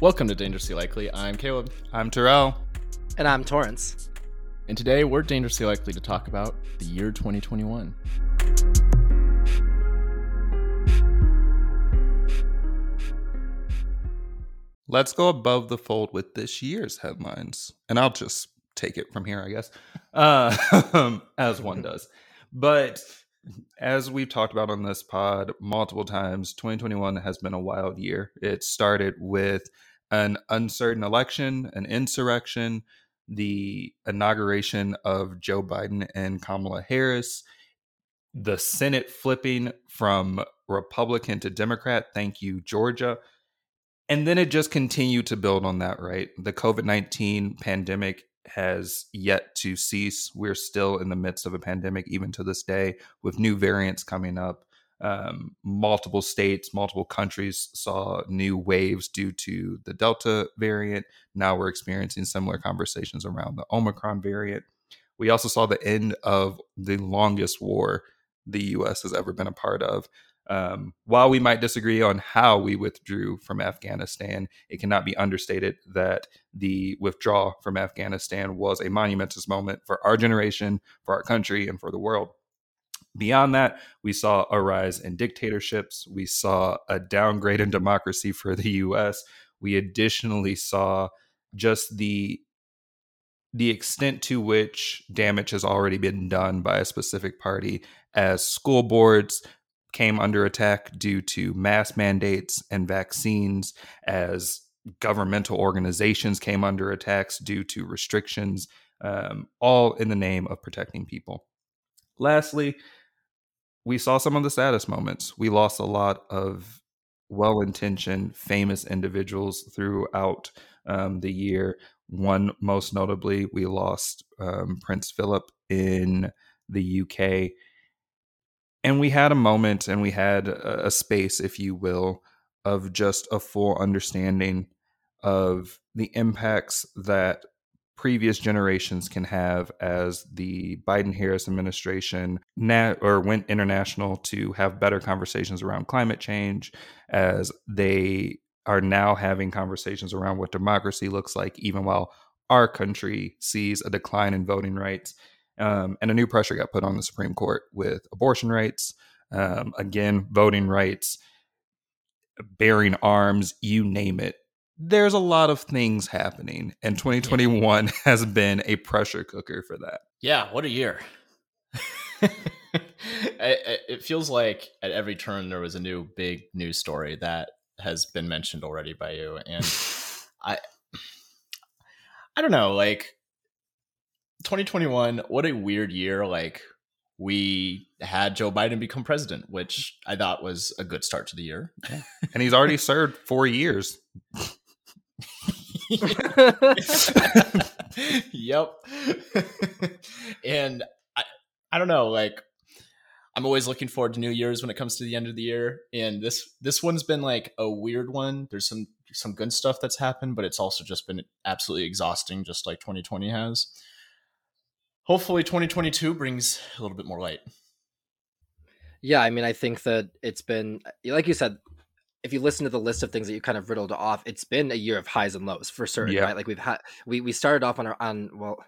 Welcome to Dangerously Likely. I'm Caleb. I'm Terrell. And I'm Torrance. And today we're dangerously likely to talk about the year 2021. Let's go above the fold with this year's headlines. And I'll just take it from here, I guess, uh, as one does. But as we've talked about on this pod multiple times, 2021 has been a wild year. It started with an uncertain election, an insurrection, the inauguration of Joe Biden and Kamala Harris, the Senate flipping from Republican to Democrat. Thank you, Georgia. And then it just continued to build on that, right? The COVID 19 pandemic has yet to cease. We're still in the midst of a pandemic, even to this day, with new variants coming up. Um, multiple states, multiple countries saw new waves due to the Delta variant. Now we're experiencing similar conversations around the Omicron variant. We also saw the end of the longest war the US has ever been a part of. Um, while we might disagree on how we withdrew from Afghanistan, it cannot be understated that the withdrawal from Afghanistan was a monumentous moment for our generation, for our country, and for the world. Beyond that, we saw a rise in dictatorships. We saw a downgrade in democracy for the US. We additionally saw just the the extent to which damage has already been done by a specific party as school boards came under attack due to mass mandates and vaccines, as governmental organizations came under attacks due to restrictions, um, all in the name of protecting people. Lastly, we saw some of the saddest moments. We lost a lot of well intentioned, famous individuals throughout um, the year. One, most notably, we lost um, Prince Philip in the UK and we had a moment and we had a, space if you will of just a full understanding of the impacts that previous generations can have as the Biden Harris administration nat- or went international to have better conversations around climate change as they are now having conversations around what democracy looks like even while our country sees a decline in voting rights um, and a new pressure got put on the Supreme Court with abortion rights, um, again, voting rights, bearing arms, you name it. There's a lot of things happening, and 2021 yeah. has been a pressure cooker for that. Yeah, what a year. it feels like at every turn there was a new big news story that has been mentioned already by you and i i don't know like 2021, what a weird year. Like we had Joe Biden become president, which I thought was a good start to the year. Yeah. And he's already served four years. yep. and I, I don't know, like I'm always looking forward to New Year's when it comes to the end of the year. And this this one's been like a weird one. There's some some good stuff that's happened, but it's also just been absolutely exhausting, just like 2020 has hopefully 2022 brings a little bit more light. Yeah, I mean, I think that it's been, like you said, if you listen to the list of things that you kind of riddled off, it's been a year of highs and lows for certain, yeah. right? Like we've had, we we started off on our on well,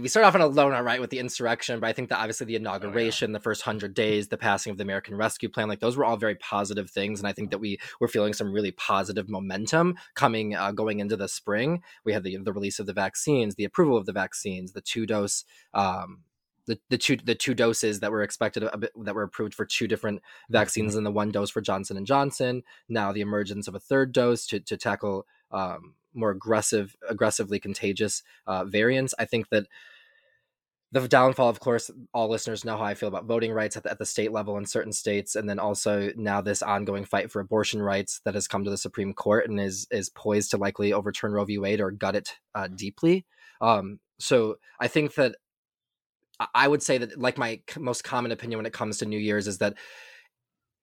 we start off on a low note, right, with the insurrection, but I think that obviously the inauguration, oh, yeah. the first hundred days, the passing of the American Rescue Plan, like those were all very positive things, and I think that we were feeling some really positive momentum coming uh, going into the spring. We had the the release of the vaccines, the approval of the vaccines, the two dose. Um, the, the two the two doses that were expected bit, that were approved for two different vaccines and the one dose for Johnson and Johnson. Now the emergence of a third dose to to tackle um, more aggressive, aggressively contagious uh, variants. I think that the downfall, of course, all listeners know how I feel about voting rights at the, at the state level in certain states, and then also now this ongoing fight for abortion rights that has come to the Supreme Court and is is poised to likely overturn Roe v. Wade or gut it uh, deeply. Um, so I think that I would say that, like my most common opinion when it comes to New Year's, is that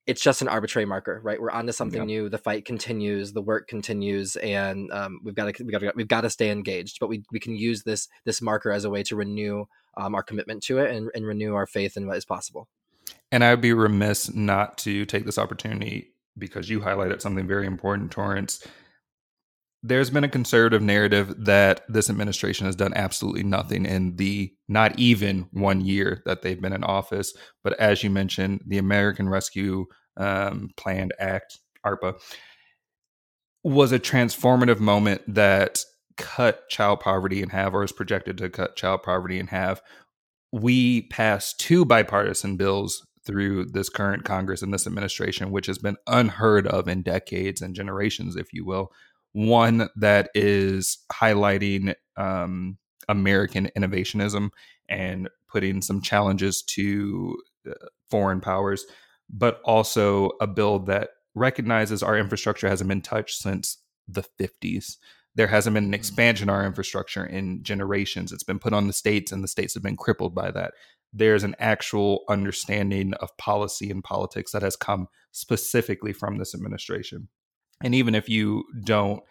it's just an arbitrary marker, right? We're onto something yep. new. The fight continues, the work continues, and um, we've got to we got to we've got to stay engaged. But we we can use this this marker as a way to renew um, our commitment to it and, and renew our faith in what is possible. And I'd be remiss not to take this opportunity because you highlighted something very important, Torrance. There's been a conservative narrative that this administration has done absolutely nothing in the not even one year that they've been in office. But as you mentioned, the American Rescue um, Planned Act, ARPA, was a transformative moment that cut child poverty in half, or is projected to cut child poverty in half. We passed two bipartisan bills through this current Congress and this administration, which has been unheard of in decades and generations, if you will. One that is highlighting um, American innovationism and putting some challenges to uh, foreign powers, but also a bill that recognizes our infrastructure hasn't been touched since the 50s. There hasn't been an mm. expansion of our infrastructure in generations. It's been put on the states, and the states have been crippled by that. There's an actual understanding of policy and politics that has come specifically from this administration. And even if you don't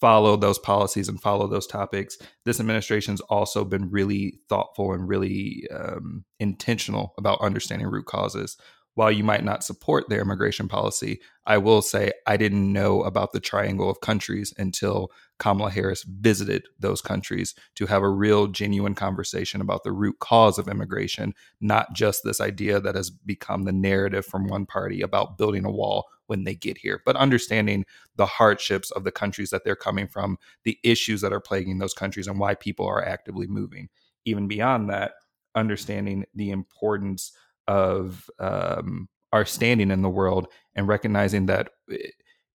follow those policies and follow those topics, this administration's also been really thoughtful and really um, intentional about understanding root causes while you might not support their immigration policy, I will say I didn't know about the triangle of countries until Kamala Harris visited those countries to have a real, genuine conversation about the root cause of immigration, not just this idea that has become the narrative from one party about building a wall when they get here, but understanding the hardships of the countries that they're coming from, the issues that are plaguing those countries, and why people are actively moving. Even beyond that, understanding the importance of um, our standing in the world and recognizing that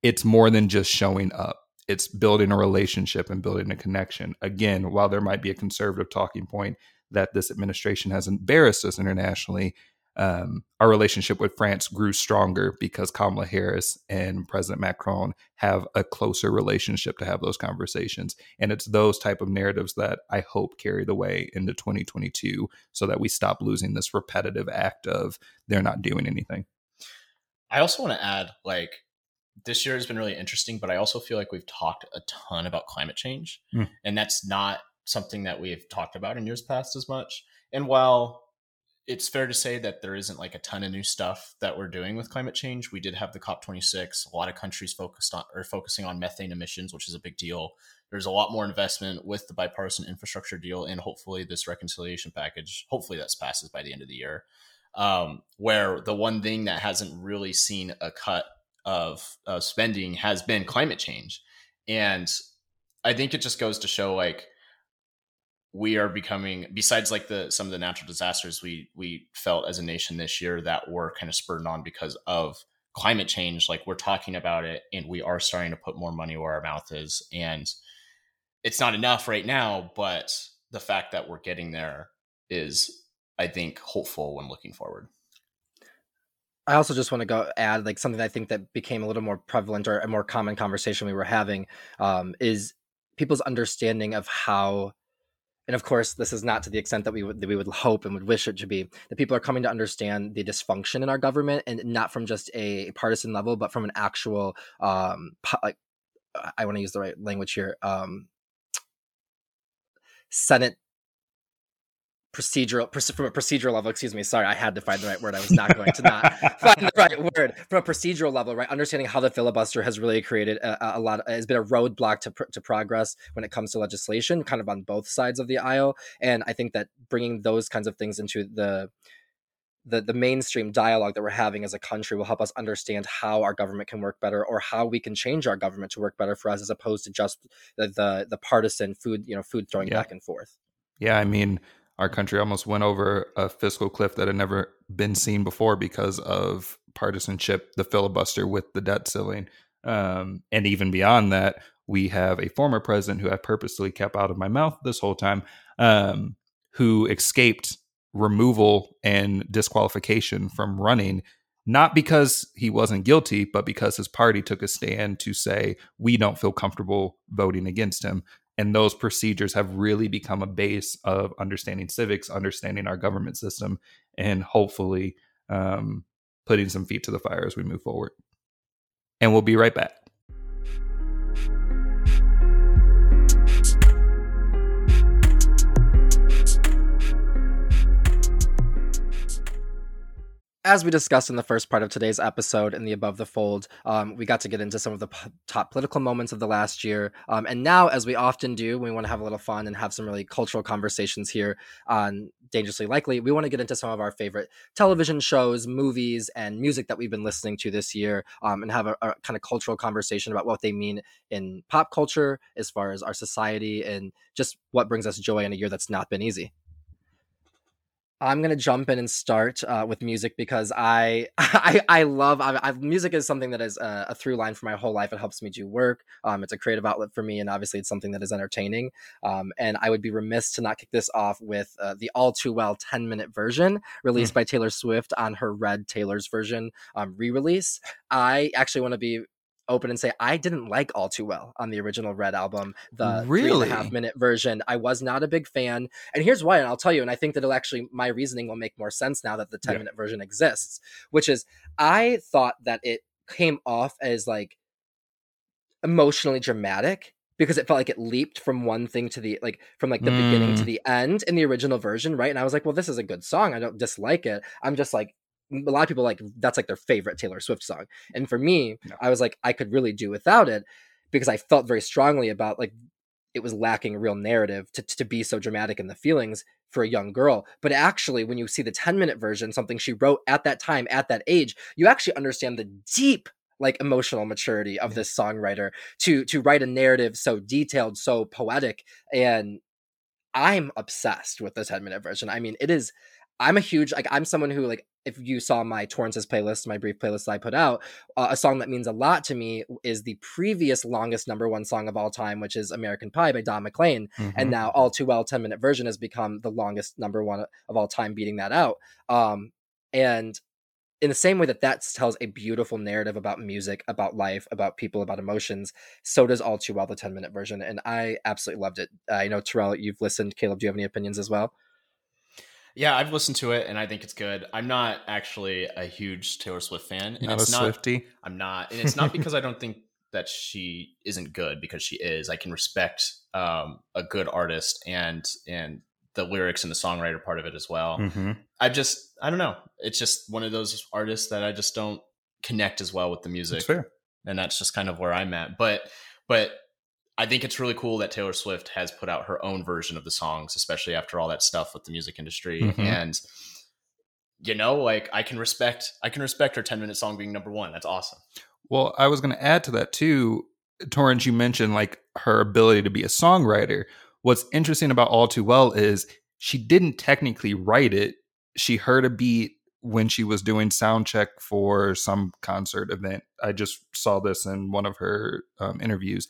it's more than just showing up. It's building a relationship and building a connection. Again while there might be a conservative talking point that this administration has embarrassed us internationally um, our relationship with France grew stronger because Kamala Harris and President Macron have a closer relationship to have those conversations. And it's those type of narratives that I hope carry the way into 2022 so that we stop losing this repetitive act of they're not doing anything. I also want to add like this year has been really interesting, but I also feel like we've talked a ton about climate change. Mm. And that's not something that we've talked about in years past as much. And while it's fair to say that there isn't like a ton of new stuff that we're doing with climate change. We did have the COP26. A lot of countries focused on or focusing on methane emissions, which is a big deal. There's a lot more investment with the bipartisan infrastructure deal and hopefully this reconciliation package. Hopefully that passes by the end of the year. Um, where the one thing that hasn't really seen a cut of, of spending has been climate change. And I think it just goes to show like we are becoming besides like the some of the natural disasters we we felt as a nation this year that were kind of spurred on because of climate change like we're talking about it and we are starting to put more money where our mouth is. And it's not enough right now but the fact that we're getting there is i think hopeful when looking forward. I also just want to go add like something I think that became a little more prevalent or a more common conversation we were having um, is people's understanding of how and of course this is not to the extent that we would that we would hope and would wish it to be that people are coming to understand the dysfunction in our government and not from just a partisan level but from an actual um like i want to use the right language here um senate procedural from a procedural level excuse me sorry i had to find the right word i was not going to not find the right word. From a procedural level right understanding how the filibuster has really created a, a lot has been a roadblock to, to progress when it comes to legislation kind of on both sides of the aisle. And i think that bringing those kinds of things into the the, the mainstream dialogue that we're having as a country will help us understand how our government can work better or how we can change our government to work better for us as opposed to just the the, the partisan food you know food throwing yeah. back and forth. Yeah i mean our country almost went over a fiscal cliff that had never been seen before because of partisanship, the filibuster with the debt ceiling. Um, and even beyond that, we have a former president who I purposely kept out of my mouth this whole time, um, who escaped removal and disqualification from running, not because he wasn't guilty, but because his party took a stand to say, we don't feel comfortable voting against him and those procedures have really become a base of understanding civics understanding our government system and hopefully um, putting some feet to the fire as we move forward. And we'll be right back as we discussed in the first part of today's episode in the Above the Fold, um, we got to get into some of the p- top political moments of the last year. Um, and now, as we often do, we want to have a little fun and have some really cultural conversations here on Dangerously Likely. We want to get into some of our favorite television shows, movies, and music that we've been listening to this year um, and have a, a kind of cultural conversation about what they mean in pop culture as far as our society and just what brings us joy in a year that's not been easy. I'm gonna jump in and start uh, with music because I I, I love I, I, music is something that is a, a, through line for my whole life. It helps me do work. Um, it's a creative outlet for me, and obviously it's something that is entertaining. Um, and I would be remiss to not kick this off with uh, the all too well 10 minute version released mm. by Taylor Swift on her Red Taylor's version um, re release. I actually want to be open and say I didn't like All Too Well on the original Red album, the really? three and a half minute version. I was not a big fan, and here's why. And I'll tell you. And I think that it'll actually my reasoning will make more sense now that the ten yeah. minute version exists. Which is, I thought that it came off as like emotionally dramatic because it felt like it leaped from one thing to the like from like the mm. beginning to mm. the end in the original version, right? And I was like, well, this is a good song. I don't dislike it. I'm just like a lot of people like that's like their favorite Taylor Swift song. And for me, no. I was like, I could really do without it because I felt very strongly about like it was lacking a real narrative to, to be so dramatic in the feelings for a young girl. But actually, when you see the 10 minute version, something she wrote at that time, at that age, you actually understand the deep like emotional maturity of this songwriter to to write a narrative so detailed, so poetic. And I'm obsessed with the 10 minute version. I mean, it is I'm a huge like I'm someone who like if you saw my Torrance's playlist, my brief playlist I put out, uh, a song that means a lot to me is the previous longest number one song of all time, which is American Pie by Don McLean. Mm-hmm. And now All Too Well 10 minute version has become the longest number one of all time, beating that out. Um, and in the same way that that tells a beautiful narrative about music, about life, about people, about emotions, so does All Too Well, the 10 minute version. And I absolutely loved it. I know, Terrell, you've listened. Caleb, do you have any opinions as well? Yeah, I've listened to it and I think it's good. I'm not actually a huge Taylor Swift fan. And not it's a not, Swifty. I'm not. And it's not because I don't think that she isn't good because she is. I can respect um, a good artist and and the lyrics and the songwriter part of it as well. Mm-hmm. I just I don't know. It's just one of those artists that I just don't connect as well with the music. That's fair. And that's just kind of where I'm at. But but I think it's really cool that Taylor Swift has put out her own version of the songs, especially after all that stuff with the music industry. Mm-hmm. And you know, like I can respect I can respect her 10 minute song being number one. That's awesome. Well, I was gonna add to that too. Torrance, you mentioned like her ability to be a songwriter. What's interesting about All Too Well is she didn't technically write it. She heard a beat when she was doing sound check for some concert event. I just saw this in one of her um, interviews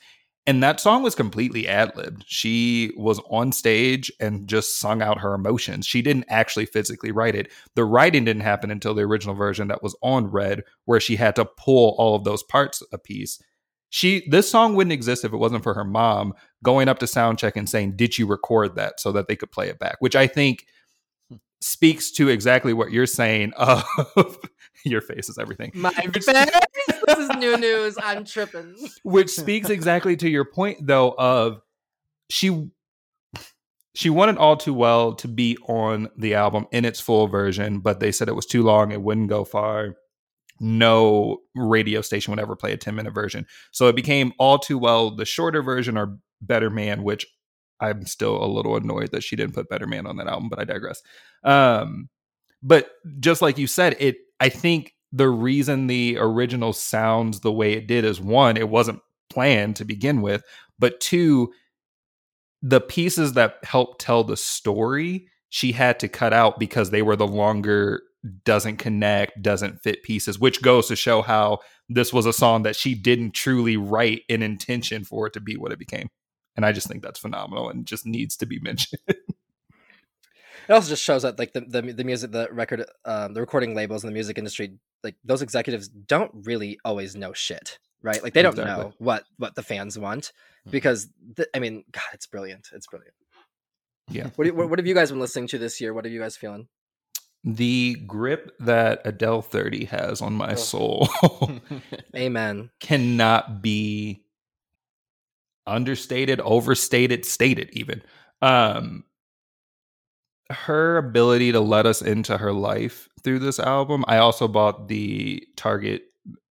and that song was completely ad libbed. She was on stage and just sung out her emotions. She didn't actually physically write it. The writing didn't happen until the original version that was on Red, where she had to pull all of those parts a piece. She this song wouldn't exist if it wasn't for her mom going up to soundcheck and saying, "Did you record that?" so that they could play it back. Which I think hmm. speaks to exactly what you're saying of your face is everything. My face. this is new news. I'm tripping. Which speaks exactly to your point though of she she wanted all too well to be on the album in its full version, but they said it was too long, it wouldn't go far. No radio station would ever play a 10 minute version. So it became all too well the shorter version or Better Man, which I'm still a little annoyed that she didn't put Better Man on that album, but I digress. Um, but just like you said, it I think the reason the original sounds the way it did is one, it wasn't planned to begin with, but two, the pieces that help tell the story she had to cut out because they were the longer doesn't connect, doesn't fit pieces, which goes to show how this was a song that she didn't truly write in intention for it to be what it became. And I just think that's phenomenal and just needs to be mentioned. It also just shows that like the, the, the music, the record, um, the recording labels in the music industry, like those executives don't really always know shit, right? Like they don't exactly. know what what the fans want hmm. because th- I mean, God, it's brilliant. It's brilliant. Yeah. What, you, what, what have you guys been listening to this year? What are you guys feeling? the grip that Adele 30 has on my oh. soul amen cannot be understated, overstated, stated even. Um her ability to let us into her life through this album. I also bought the Target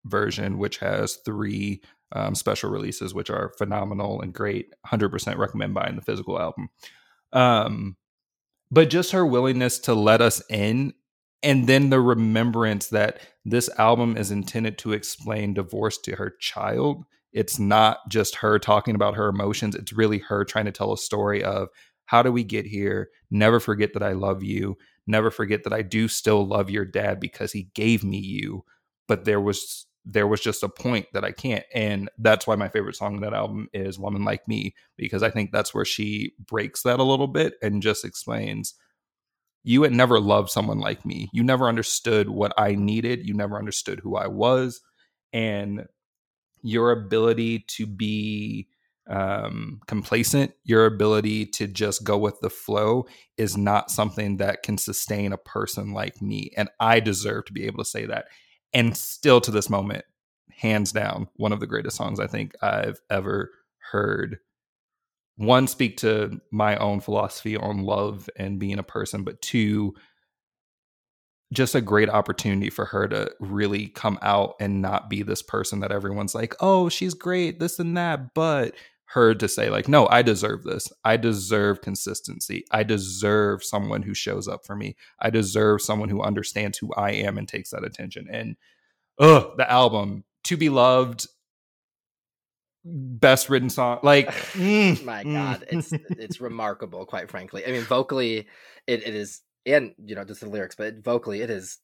version, which has three um, special releases, which are phenomenal and great. 100% recommend buying the physical album. Um, but just her willingness to let us in and then the remembrance that this album is intended to explain divorce to her child it's not just her talking about her emotions it's really her trying to tell a story of how do we get here never forget that i love you never forget that i do still love your dad because he gave me you but there was there was just a point that i can't and that's why my favorite song in that album is woman like me because i think that's where she breaks that a little bit and just explains you had never loved someone like me. You never understood what I needed. You never understood who I was. And your ability to be um, complacent, your ability to just go with the flow is not something that can sustain a person like me. And I deserve to be able to say that. And still to this moment, hands down, one of the greatest songs I think I've ever heard one speak to my own philosophy on love and being a person but two just a great opportunity for her to really come out and not be this person that everyone's like oh she's great this and that but her to say like no i deserve this i deserve consistency i deserve someone who shows up for me i deserve someone who understands who i am and takes that attention and ugh the album to be loved best written song. Like, mm, my mm. God, it's it's remarkable. Quite frankly, I mean, vocally, it, it is, and you know, just the lyrics, but vocally, it is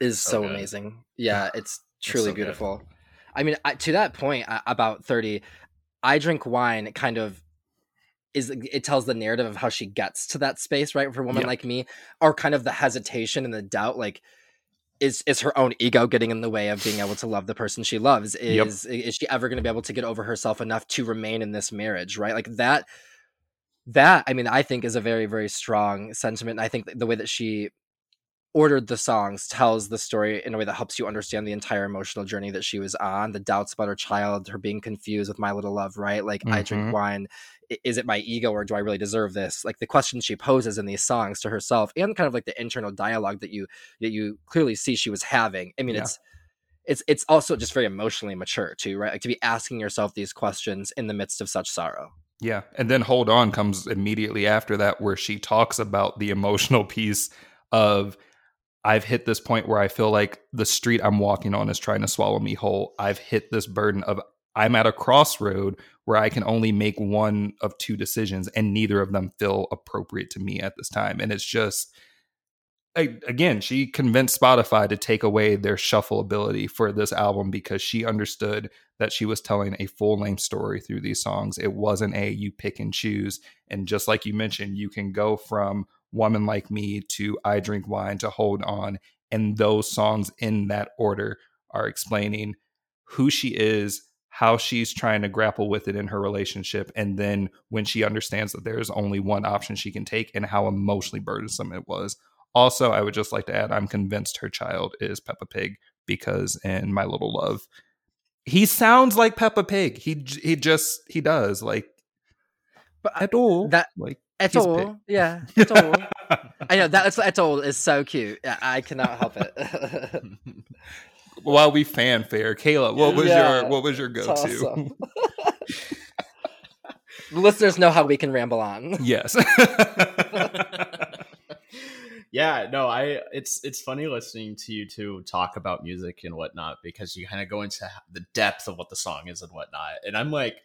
is so, so amazing. Yeah, it's truly so beautiful. Good. I mean, I, to that point about thirty, I drink wine. Kind of is it tells the narrative of how she gets to that space, right? For a woman like me, or kind of the hesitation and the doubt, like is is her own ego getting in the way of being able to love the person she loves is yep. is she ever going to be able to get over herself enough to remain in this marriage right like that that i mean i think is a very very strong sentiment and i think the way that she ordered the songs tells the story in a way that helps you understand the entire emotional journey that she was on the doubts about her child her being confused with my little love right like mm-hmm. i drink mm-hmm. wine is it my ego or do I really deserve this? Like the questions she poses in these songs to herself and kind of like the internal dialogue that you that you clearly see she was having. I mean, yeah. it's it's it's also just very emotionally mature too, right? Like to be asking yourself these questions in the midst of such sorrow. Yeah. And then Hold On comes immediately after that where she talks about the emotional piece of I've hit this point where I feel like the street I'm walking on is trying to swallow me whole. I've hit this burden of I'm at a crossroad where I can only make one of two decisions and neither of them feel appropriate to me at this time. And it's just, again, she convinced Spotify to take away their shuffle ability for this album because she understood that she was telling a full length story through these songs. It wasn't a you pick and choose. And just like you mentioned, you can go from Woman Like Me to I Drink Wine to Hold On. And those songs in that order are explaining who she is how she's trying to grapple with it in her relationship and then when she understands that there's only one option she can take and how emotionally burdensome it was also i would just like to add i'm convinced her child is peppa pig because in my little love he sounds like peppa pig he he just he does like but at all that like at all yeah at all i know that's at all is so cute i cannot help it while we fanfare, Caleb, what was yeah, your what was your go to? Awesome. Listeners know how we can ramble on. Yes. yeah, no, I it's it's funny listening to you two talk about music and whatnot because you kind of go into the depth of what the song is and whatnot, and I'm like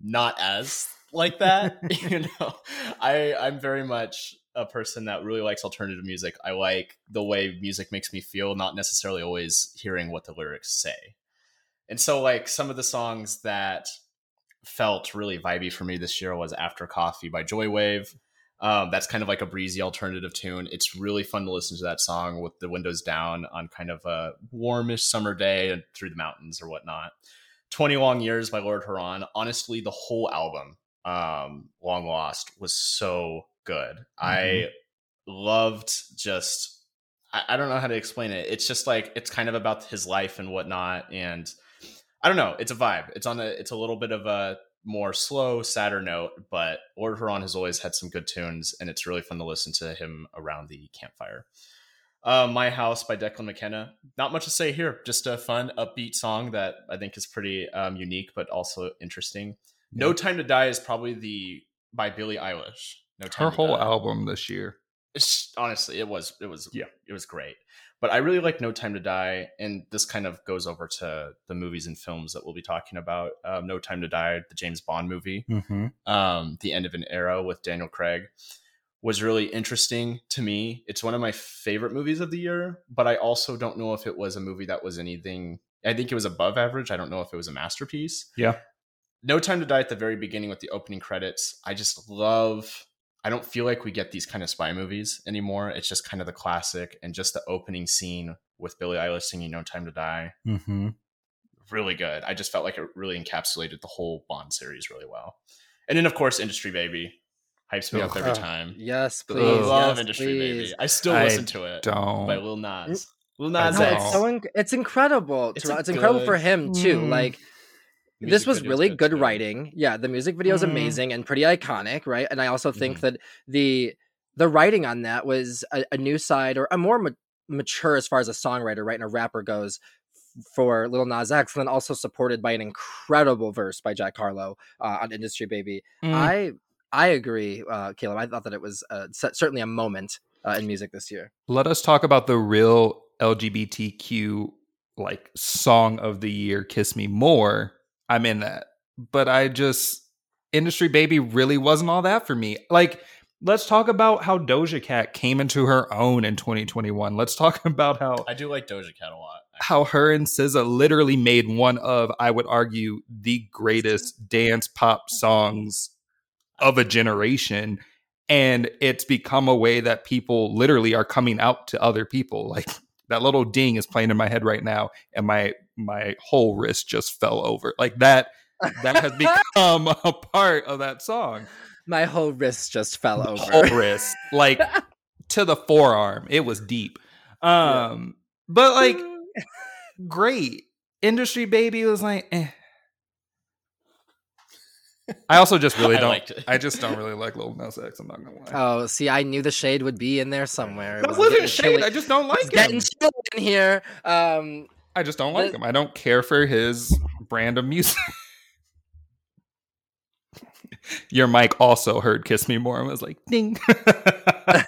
not as like that. you know, I I'm very much a person that really likes alternative music. I like the way music makes me feel, not necessarily always hearing what the lyrics say. And so, like some of the songs that felt really vibey for me this year was "After Coffee" by Joywave. Um, that's kind of like a breezy alternative tune. It's really fun to listen to that song with the windows down on kind of a warmish summer day and through the mountains or whatnot. 20 Long Years by Lord Huron. Honestly, the whole album um, Long Lost was so good. Mm-hmm. I loved just I, I, don't know how to explain it. It's just like it's kind of about his life and whatnot, and I don't know. It's a vibe. It's on a it's a little bit of a more slow, sadder note, but Lord Huron has always had some good tunes, and it's really fun to listen to him around the campfire. Uh, My House by Declan McKenna. Not much to say here. Just a fun, upbeat song that I think is pretty um, unique, but also interesting. Yeah. No Time to Die is probably the by Billie Eilish. No Time Her whole Die. album this year. It's, honestly, it was it was yeah, it was great. But I really like No Time to Die, and this kind of goes over to the movies and films that we'll be talking about. Um, no Time to Die, the James Bond movie, mm-hmm. um, the end of an era with Daniel Craig was really interesting to me. It's one of my favorite movies of the year, but I also don't know if it was a movie that was anything. I think it was above average. I don't know if it was a masterpiece. Yeah. No Time to Die at the very beginning with the opening credits. I just love. I don't feel like we get these kind of spy movies anymore. It's just kind of the classic and just the opening scene with Billie Eilish singing No Time to Die. Mm-hmm. Really good. I just felt like it really encapsulated the whole Bond series really well. And then, of course, Industry Baby hypes me up every time. Yes, please. I love yes, Industry please. Baby. I still I listen to it. Don't. By Lil Nas. Lil Nas no, It's so in- it's incredible. It's, it's incredible for him too. Mm. Like this was really good, good writing. Yeah, the music video is mm. amazing and pretty iconic, right? And I also think mm. that the the writing on that was a, a new side or a more ma- mature as far as a songwriter, right, and a rapper goes for Lil Nas X, and then also supported by an incredible verse by Jack Harlow uh, on Industry Baby. Mm. I I agree, uh, Caleb. I thought that it was uh, certainly a moment uh, in music this year. Let us talk about the real LGBTQ like song of the year, "Kiss Me More." I'm in that, but I just Industry Baby really wasn't all that for me. Like, let's talk about how Doja Cat came into her own in 2021. Let's talk about how I do like Doja Cat a lot. Actually. How her and SZA literally made one of, I would argue, the greatest dance pop songs of a generation and it's become a way that people literally are coming out to other people like that little ding is playing in my head right now and my my whole wrist just fell over like that that has become a part of that song my whole wrist just fell over whole wrist like to the forearm it was deep um yeah. but like great industry baby was like eh I also just really don't. I, I, just don't really like Lil Nas X. I'm not gonna lie. Oh, see, I knew the shade would be in there somewhere. That was wasn't shade. Chilly. I just don't like him. Getting chill in here. Um, I just don't like him. I don't care for his brand of music. Your mic also heard "Kiss Me More" and was like, "Ding."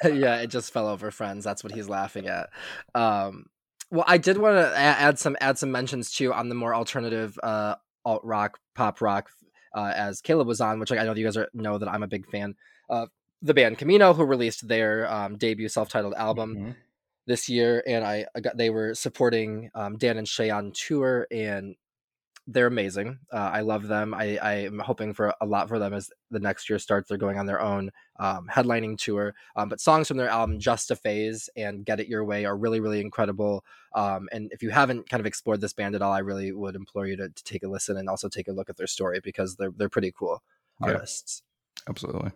yeah, it just fell over, friends. That's what he's laughing at. Um, well, I did want to add some add some mentions too on the more alternative uh, alt rock, pop rock uh, as Caleb was on, which like, I know you guys are, know that I'm a big fan of the band Camino, who released their um, debut self-titled album mm-hmm. This year, and I, I, got they were supporting um, Dan and Shay on tour, and they're amazing. Uh, I love them. I, I am hoping for a lot for them as the next year starts. They're going on their own um, headlining tour. Um, but songs from their album Just a Phase and Get It Your Way are really, really incredible. Um, and if you haven't kind of explored this band at all, I really would implore you to, to take a listen and also take a look at their story because they're they're pretty cool artists. Yeah, absolutely.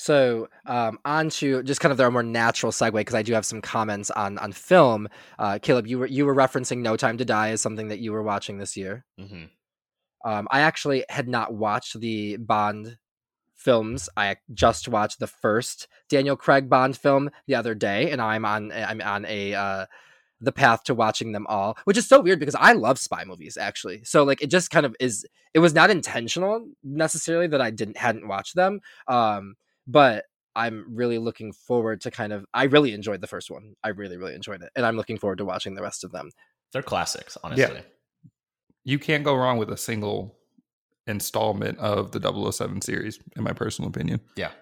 So um, on to just kind of their more natural segue because I do have some comments on on film. Uh, Caleb, you were you were referencing No Time to Die as something that you were watching this year. Mm-hmm. Um, I actually had not watched the Bond films. I just watched the first Daniel Craig Bond film the other day, and I'm on I'm on a uh, the path to watching them all, which is so weird because I love spy movies actually. So like it just kind of is. It was not intentional necessarily that I didn't hadn't watched them. Um, but I'm really looking forward to kind of I really enjoyed the first one. I really really enjoyed it and I'm looking forward to watching the rest of them. They're classics, honestly. Yeah. You can't go wrong with a single installment of the 007 series in my personal opinion. Yeah.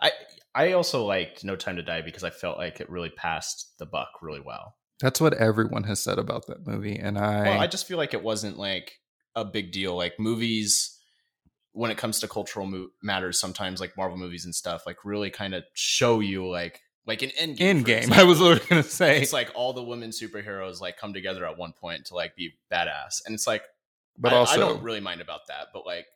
I I also liked No Time to Die because I felt like it really passed the buck really well. That's what everyone has said about that movie and I Well, I just feel like it wasn't like a big deal like movies when it comes to cultural mo- matters, sometimes like Marvel movies and stuff, like really kind of show you like like an end game. End game. I was literally gonna say it's like all the women superheroes like come together at one point to like be badass, and it's like, but I, also I don't really mind about that, but like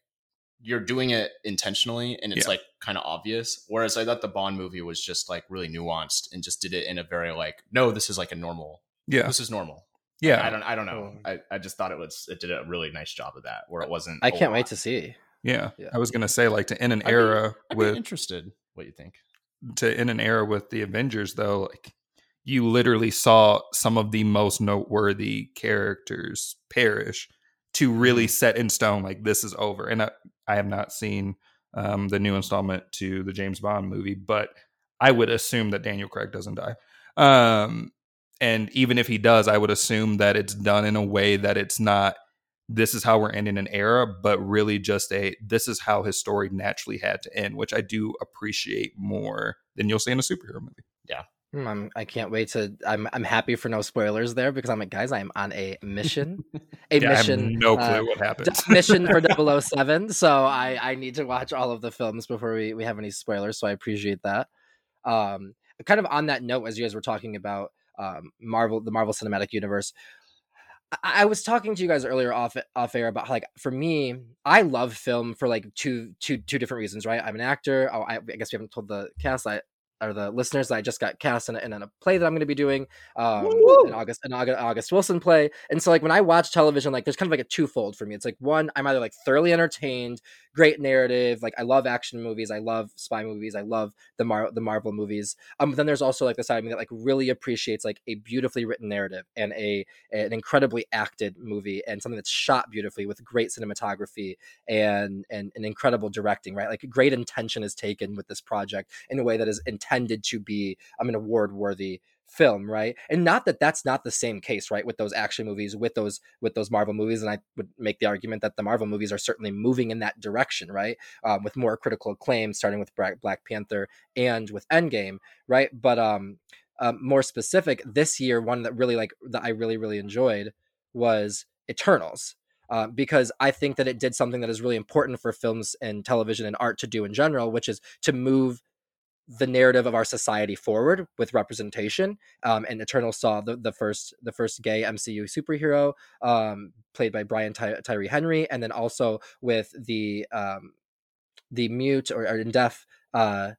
you're doing it intentionally and it's yeah. like kind of obvious. Whereas I thought the Bond movie was just like really nuanced and just did it in a very like, no, this is like a normal. Yeah, this is normal. Yeah, like, I don't. I don't know. I, I just thought it was. It did a really nice job of that, where it wasn't. I can't wait to see. Yeah. Yeah. I was gonna say like to end an I'd era be with interested. What you think? to end an era with the Avengers though, like you literally saw some of the most noteworthy characters perish to really set in stone like this is over. And I, I have not seen um, the new installment to the James Bond movie, but I would assume that Daniel Craig doesn't die. Um, and even if he does, I would assume that it's done in a way that it's not this is how we're ending an era, but really just a this is how his story naturally had to end, which I do appreciate more than you'll see in a superhero movie. Hmm, I'm, I can't wait to. I'm I'm happy for no spoilers there because I'm like, guys, I'm on a mission, a Yeah, I have mission, no clue uh, what d- happens. mission for 007. So I I need to watch all of the films before we we have any spoilers. So I appreciate that. Um, kind of on that note, as you guys were talking about um Marvel, the Marvel Cinematic Universe. I, was talking to you guys earlier off off air about how, like for me, I love film for like two two two different reasons, right? I'm an actor. Oh, I, I guess we haven't told the cast I or the listeners that I just got cast in a, in a play that I'm going to be doing um, in August, an August August Wilson play. And so like when I watch television, like there's kind of like a twofold for me. It's like one, I'm either like thoroughly entertained, great narrative, like I love action movies, I love spy movies, I love the Mar- the Marvel movies. Um, but then there's also like the side of me that like really appreciates like a beautifully written narrative and a an incredibly acted movie and something that's shot beautifully with great cinematography and and, and incredible directing, right? Like great intention is taken with this project in a way that is intended to be um, an award worthy film right? And not that that's not the same case right with those action movies with those with those marvel movies and i would make the argument that the marvel movies are certainly moving in that direction right? Um, with more critical acclaim starting with black panther and with endgame right? But um, um more specific this year one that really like that i really really enjoyed was eternals uh, because I think that it did something that is really important for films and television and art to do in general, which is to move the narrative of our society forward with representation. Um, and Eternal saw the, the first the first gay MCU superhero um, played by Brian Ty- Tyree Henry, and then also with the um, the mute or, or deaf uh,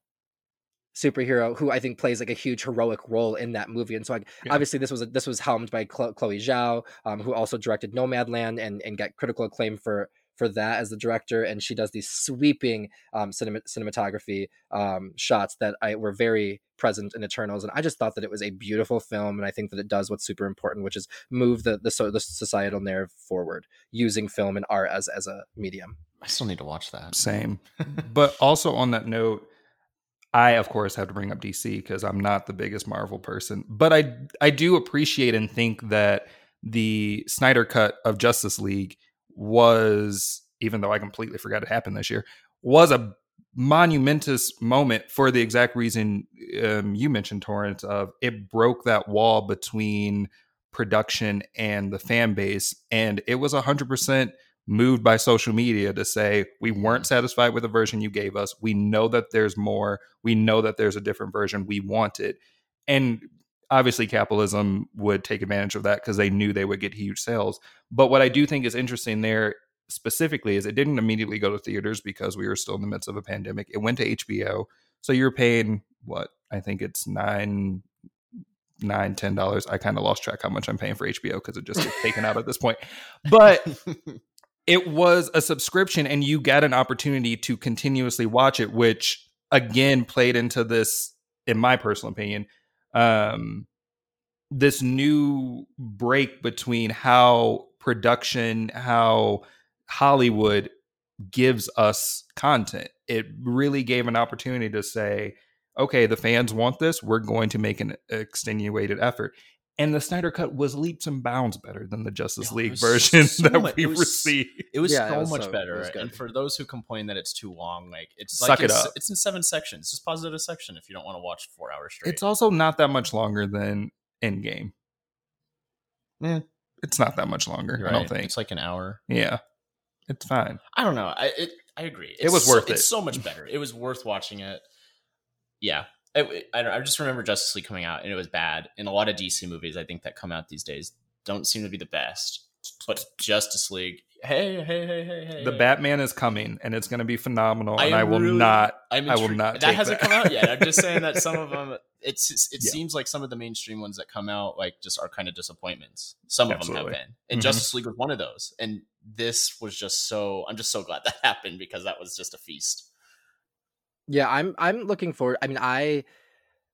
superhero who I think plays like a huge heroic role in that movie. And so, like, Yeah. obviously, this was this was helmed by Chloe Zhao, um, who also directed Nomadland and and got critical acclaim for for that as the director. And she does these sweeping um, cinema- cinematography um, shots that I were very present in Eternals. And I just thought that it was a beautiful film, and I think that it does what's super important, which is move the the, so, the societal narrative forward using film and art as as a medium. I still need to watch that. Same. but also on that note, I of course have to bring up DC because I'm not the biggest Marvel person, but I I do appreciate and think that the Snyder cut of Justice League was, even though I completely forgot it happened this year, was a monumentous moment for the exact reason um, you mentioned, Torrance. Of it broke that wall between production and the fan base, and it was hundred percent moved by social media to say we weren't satisfied with the version you gave us. We know that there's more. We know that there's a different version. We want it. And obviously capitalism would take advantage of that because they knew they would get huge sales. But what I do think is interesting there specifically is it didn't immediately go to theaters because we were still in the midst of a pandemic. It went to HBO. So you're paying what? I think it's nine nine ten dollars i kind of lost track how much i'm paying for hbo because it just gets taken out at this point but it was a subscription and you got an opportunity to continuously watch it which again played into this in my personal opinion um this new break between how production how hollywood gives us content. It really gave an opportunity to say okay the fans want this. We're going to make an extenuated effort and the Snyder cut was leaps and bounds better than the Justice Yeah, League was version so that much- we it was- received. It was Yeah, it so was much so- better. And for those who complain that it's too long, like it's Suck like it it's, up. it's in seven sections. Just pause it at a section if you don't want to watch four hours straight. It's also not that much longer than Endgame. Yeah. It's not that much longer, You're I don't think. it's like an hour. yeah. It's fine. I don't know. I it, I agree. It was so- worth It's so much better. It was worth watching it. Yeah. I, I, don't, I just remember Justice League coming out and it was bad. And a lot of DC movies I think that come out these days don't seem to be the best. But Justice League, hey, hey, hey, hey, hey. The. Batman is coming and it's going to be phenomenal I and I will really- not I'm I will not That hasn't that. come out yet. I'm just saying that some of them it's it yeah. seems like some of the mainstream ones that come out like just are kind of disappointments. Some Absolutely. of them have been, and mm-hmm. Justice League was one of those. And this was just so. I'm just so glad that happened because that was just a feast. Yeah, I'm I'm looking forward. I mean, I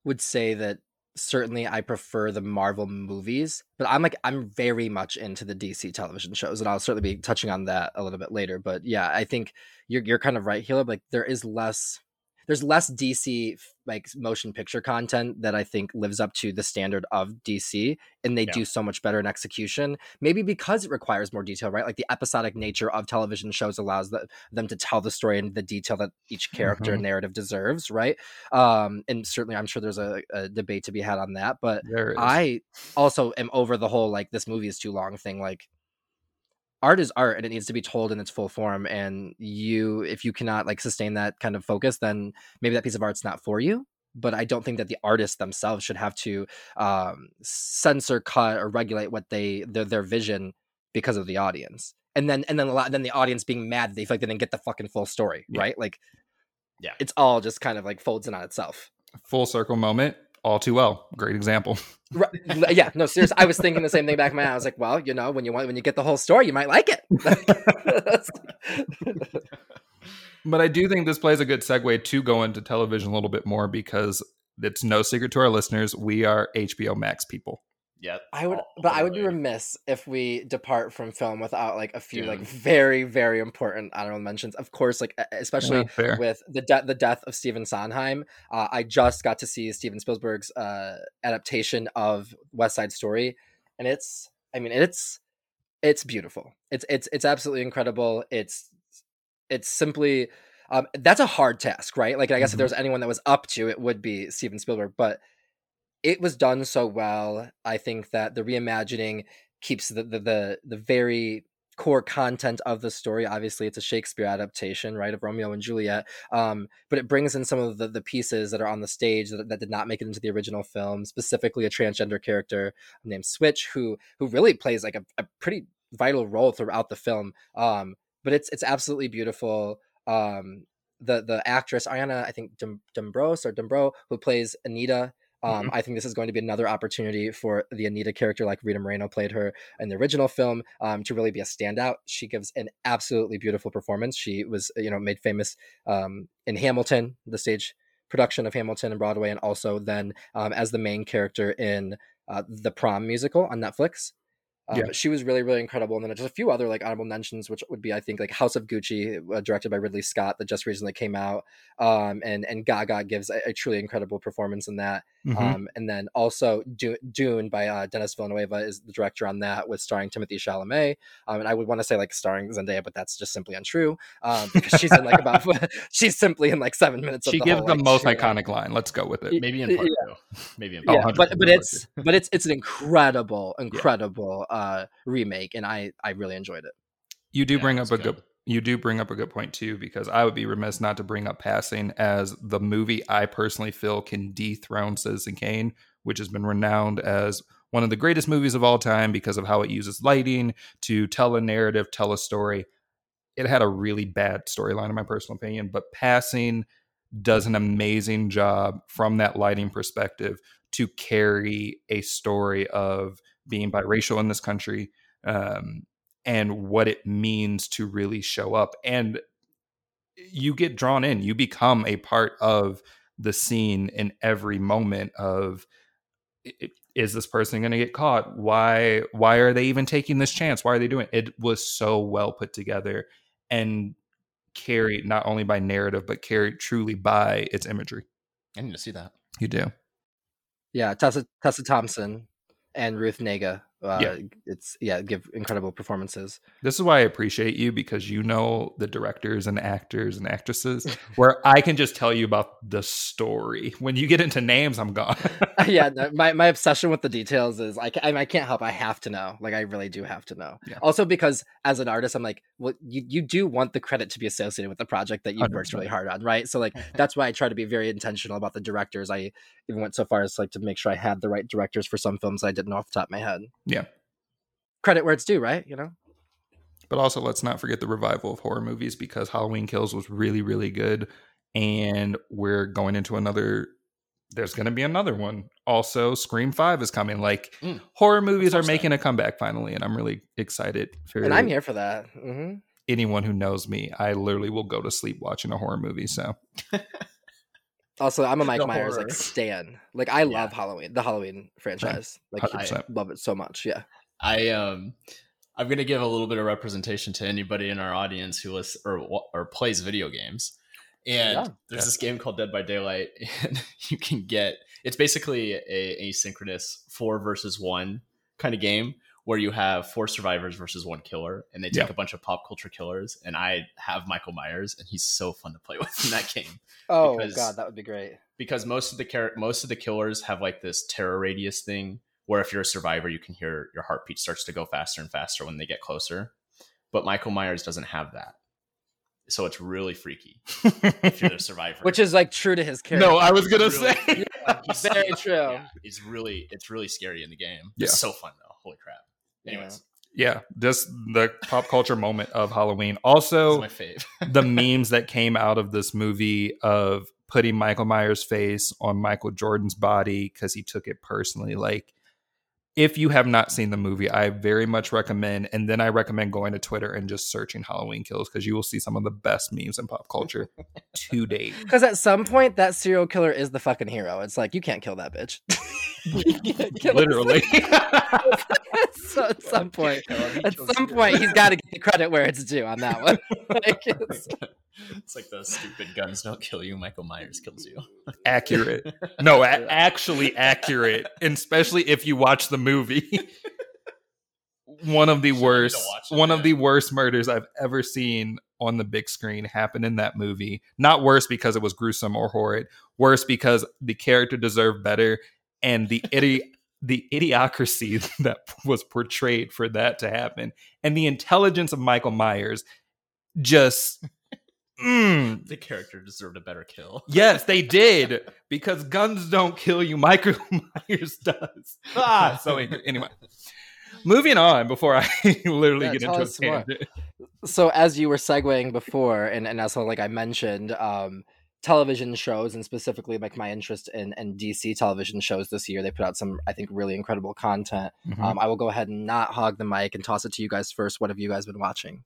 would say that certainly I prefer the Marvel movies, but I'm like I'm very much into the DC television shows, and I'll certainly be touching on that a little bit later. But yeah, I think you're you're kind of right, Caleb. Like there is less there's less DC like motion picture content that I think lives up to the standard of DC, and they yeah. do so much better in execution. Maybe because it requires more detail, right? Like the episodic nature of television shows allows the, them to tell the story in the detail that each character mm-hmm. and narrative deserves, right? Um, and certainly, I'm sure there's a, a debate to be had on that. But I also am over the whole like this movie is too long thing. Like art is art and it needs to be told in its full form and you if you cannot like sustain that kind of focus then maybe that piece of art's not for you. But i don't think that the artists themselves should have to um, censor cut or regulate what they their, their vision because of the audience. And then and then a lot then the audience being mad they feel like they didn't get the fucking full story yeah. right? Like yeah. it's all just kind of like folds in on itself. Full circle moment all too well. Great example. right. Yeah, no, seriously. I was thinking the same thing back in my mind. I was like, well, you know, when you want when you get the whole story, you might like it. but I do think this plays a good segue to go into television a little bit more because it's no secret to our listeners, we are HBO Max people. Yeah, I would, but I would be remiss if we depart from film without like a few Dune. like very very important honorable mentions. Of course, like especially yeah, with the death the death of Stephen Sondheim. Uh, I just got to see Steven Spielberg's uh, adaptation of West Side Story, and it's I mean it's it's beautiful. It's it's it's absolutely incredible. It's it's simply um, that's a hard task, right? Like I guess mm-hmm. if there's anyone that was up to it, would be Steven Spielberg, but it was done so well. I think that the reimagining keeps the the the, the very core content of the story. Obviously, it's a Shakespeare adaptation, right, of Romeo and Juliet. Um, but it brings in some of the, the pieces that are on the stage that, that did not make it into the original film, specifically a transgender character named Switch, who who really plays like a, a pretty vital role throughout the film. Um, but it's it's absolutely beautiful. Um, the the actress Ariana, I think Dumbrose or Dumbro, who plays Anita um, mm-hmm. I think this is going to be another opportunity for the Anita character, like Rita Moreno played her in the original film, um, to really be a standout. She gives an absolutely beautiful performance. She was, you know, made famous um, in Hamilton, the stage production of Hamilton and Broadway, and also then um, as the main character in uh, the Prom musical on Netflix. Um, yeah. she was really, really incredible. And then just a few other like honorable mentions, which would be, I think, like House of Gucci, uh, directed by Ridley Scott, that just recently came out. Um, and and Gaga gives a, a truly incredible performance in that. Mm-hmm. Um, and then also Dune by uh, Denis Villeneuve is the director on that, with starring Timothy Chalamet. Um, and I would want to say like starring Zendaya, but that's just simply untrue um, because she's in like about she's simply in like seven minutes. She the gives whole, the like, most iconic line. Let's go with it. Maybe in part yeah. two. Maybe in part yeah, but but it's but it's it's an incredible incredible yeah. Uh, remake, and I I really enjoyed it. You do yeah, bring up a good. good you do bring up a good point too, because I would be remiss not to bring up passing as the movie I personally feel can dethrone Citizen Kane, which has been renowned as one of the greatest movies of all time because of how it uses lighting to tell a narrative, tell a story. It had a really bad storyline, in my personal opinion, but passing does an amazing job from that lighting perspective to carry a story of being biracial in this country, um, and what it means to really show up. And you get drawn in, you become a part of the scene in every moment of is this person going to get caught why why are they even taking this chance why are they doing it? it was so well put together and carried not only by narrative but carried truly by its imagery i need to see that you do yeah tessa tessa thompson and ruth negga uh, yeah. it's yeah give incredible performances. This is why i appreciate you because you know the directors and actors and actresses where i can just tell you about the story. When you get into names i'm gone. Yeah my, my obsession with the details is I, I, I can't help i have to know like i really do have to know. Yeah. also because as an artist i'm like well you, you do want the credit to be associated with the project that you've worked really hard on right? So like that's why i try to be very intentional about the directors. I even went so far as like to make sure i had the right directors for some films i didn't off the top of my head yeah. Credit where it's due, right? You know? But also, let's not forget the revival of horror movies because Halloween Kills was really, really good. And we're going into another there's going to be another one. Also, Scream 5 is coming. Like, Mm. horror movies are making a comeback finally, and I'm really excited for And I'm here for that. hmm anyone who knows me. I literally will go to sleep watching a horror movie. So, Also, I'm a Mike The Myers horror. like stan. Like I love Yeah. Halloween, the Halloween franchise. Like I 100%. love it so much. Yeah. I um I'm gonna give a little bit of representation to anybody in our audience who listens or or plays video games. And Yeah. there's Yeah. this game called Dead by Daylight, and you can get it's basically a asynchronous four versus one kind of game where you have four survivors versus one killer, and they take Yeah. a bunch of pop culture killers. And I have Michael Myers, and he's so fun to play with in that game Oh Because- god, that would be great. because most of the char- most of the killers have like this terror radius thing where if you're a survivor you can hear your heartbeat starts to go faster and faster when they get closer but michael myers doesn't have that so it's really freaky if you're the survivor Which is like true to his character. no, I was going to Really? say. He's- very true. yeah, it's really it's really scary in the game Yeah. it's so fun though holy crap anyways yeah, just the pop culture moment of Halloween. Also, my fave the memes that came out of this movie of putting Michael Myers' face on Michael Jordan's body because he took it personally. Like, if you have not seen the movie, I very much recommend, and then I recommend going to Twitter and just searching Halloween kills because you will see some of the best memes in pop culture to date. Because at some point, that serial killer is the fucking hero. It's like you can't kill that bitch. You can't Literally. so at some point, I love he at some point, he's got to get the credit where it's due on that one. Like, it's- it's like those stupid guns don't kill you michael myers kills you accurate. No, a- actually accurate, and especially if you watch the movie. one of the Shit, I need to worst, one of the worst murders I've ever seen on the big screen happened in that movie. Not worse because it was gruesome or horrid, worse because the character deserved better, and the idi- the idiocracy that was portrayed for that to happen, and the intelligence of Michael Myers, just. mm, the character deserved a better kill Yes, they did because guns don't kill you. Michael Myers does. Ah, so. Anyway, moving on before I literally Yeah, get into a us tangent. so as you were segueing before, and and also like I mentioned, um, television shows and specifically like my interest in in DC television shows this year, they put out some I think really incredible content. Mhm. Um, I will go ahead and not hog the mic and toss it to you guys first. What have you guys been watching?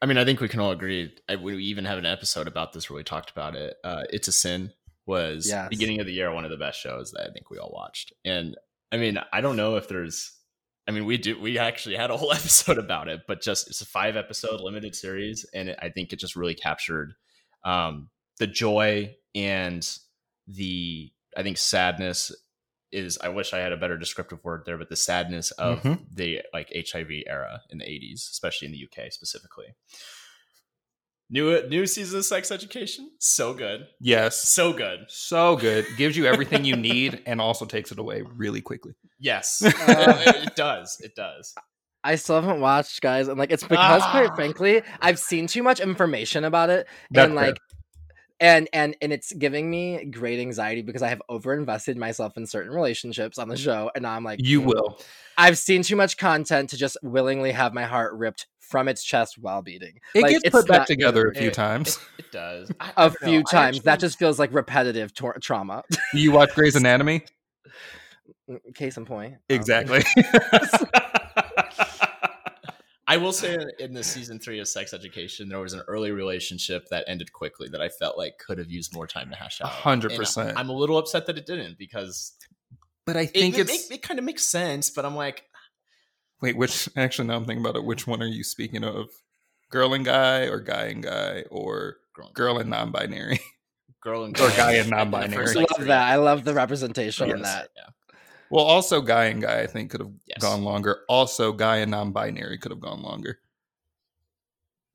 I mean, I think we can all agree. I, we even have an episode about this where we talked about it. Uh, it's a sin was Yes. beginning of the year one of the best shows that I think we all watched. And I mean, I don't know if there's. I mean, we do. We actually had a whole episode about it, but just it's a five episode limited series, and it, I think it just really captured um, the joy and the I think sadness is. I wish I had a better descriptive word there, but the sadness of Mhm. the like HIV era in the 80s, especially in the UK specifically. New new season of Sex Education, so good, Yes, so good. so good. Gives you everything you need and also takes it away really quickly. Yes, Uh, it, it does. It does. I still haven't watched, guys, and like it's because, Ah. quite frankly, I've seen too much information about it, That's and like, and and and it's giving me great anxiety because I have overinvested myself in certain relationships on the show, and now I'm like, You "Mm, will. I've seen too much content to just willingly have my heart ripped from its chest while beating. It Like, gets it's put back not together a few It- times. It, it does. I- I A don't know. few I times. that just feels like repetitive tor- trauma. you watch Grey's Anatomy? Case in point. um, Exactly. I will say in the season three of Sex Education, there was an early relationship that ended quickly that I felt like could have used more time to hash out. hundred And percent. I'm a little upset that it didn't because But I think it, it's make- it kind of makes sense. But I'm like, ah. wait. Which actually, now I'm thinking about it. Which one are you speaking of? Girl and guy, or guy and guy, or girl, girl and non-binary? girl and guy. or guy and non-binary. I love that. I love the representation in that. Yeah. Well, also guy and guy, I think could have Yes. gone longer. Also, guy and non-binary could have gone longer.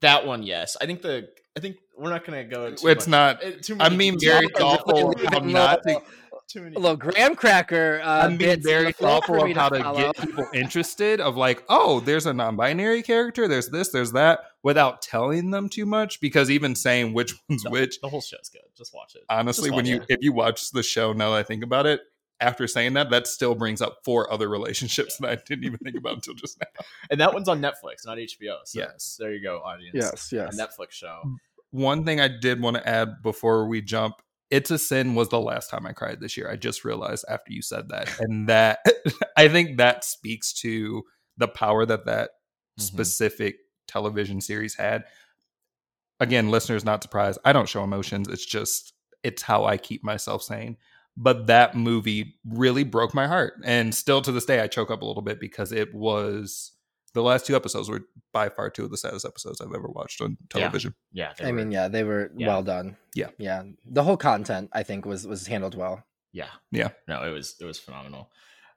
That one, yes. I think the. I think we're not going to go. Too It's much- not. uh, Too I'm many being details. very thoughtful leaving how a not to. Too many A little graham cracker. Uh, I'm being very the flow for thoughtful me of how to follow. get people interested. Of like, oh, there's a non-binary character. There's this. There's that. Without telling them too much, because even saying which one's No, which, The whole show's good. Just watch it. honestly, Just when watch you it. if you watch the show, now that I think about it, after saying that, that still brings up four other relationships that I didn't even think about until just now. And that one's on Netflix, not HBO. So Yes. there you go, audience. Yes, yes. A. Netflix show. One thing I did want to add before we jump It's a Sin was the last time I cried this year. I just realized after you said that. And that I think that speaks to the power that that mm-hmm. specific television series had. Again, listeners not surprised. I don't show emotions. It's just it's how I keep myself sane. But that movie really broke my heart. And still to this day I choke up a little bit because it was the last two episodes were by far two of the saddest episodes I've ever watched on television. Yeah, yeah I were, mean, yeah, they were yeah. well done. Yeah, yeah. The whole content I think was was handled well. Yeah, yeah. No, it was it was phenomenal.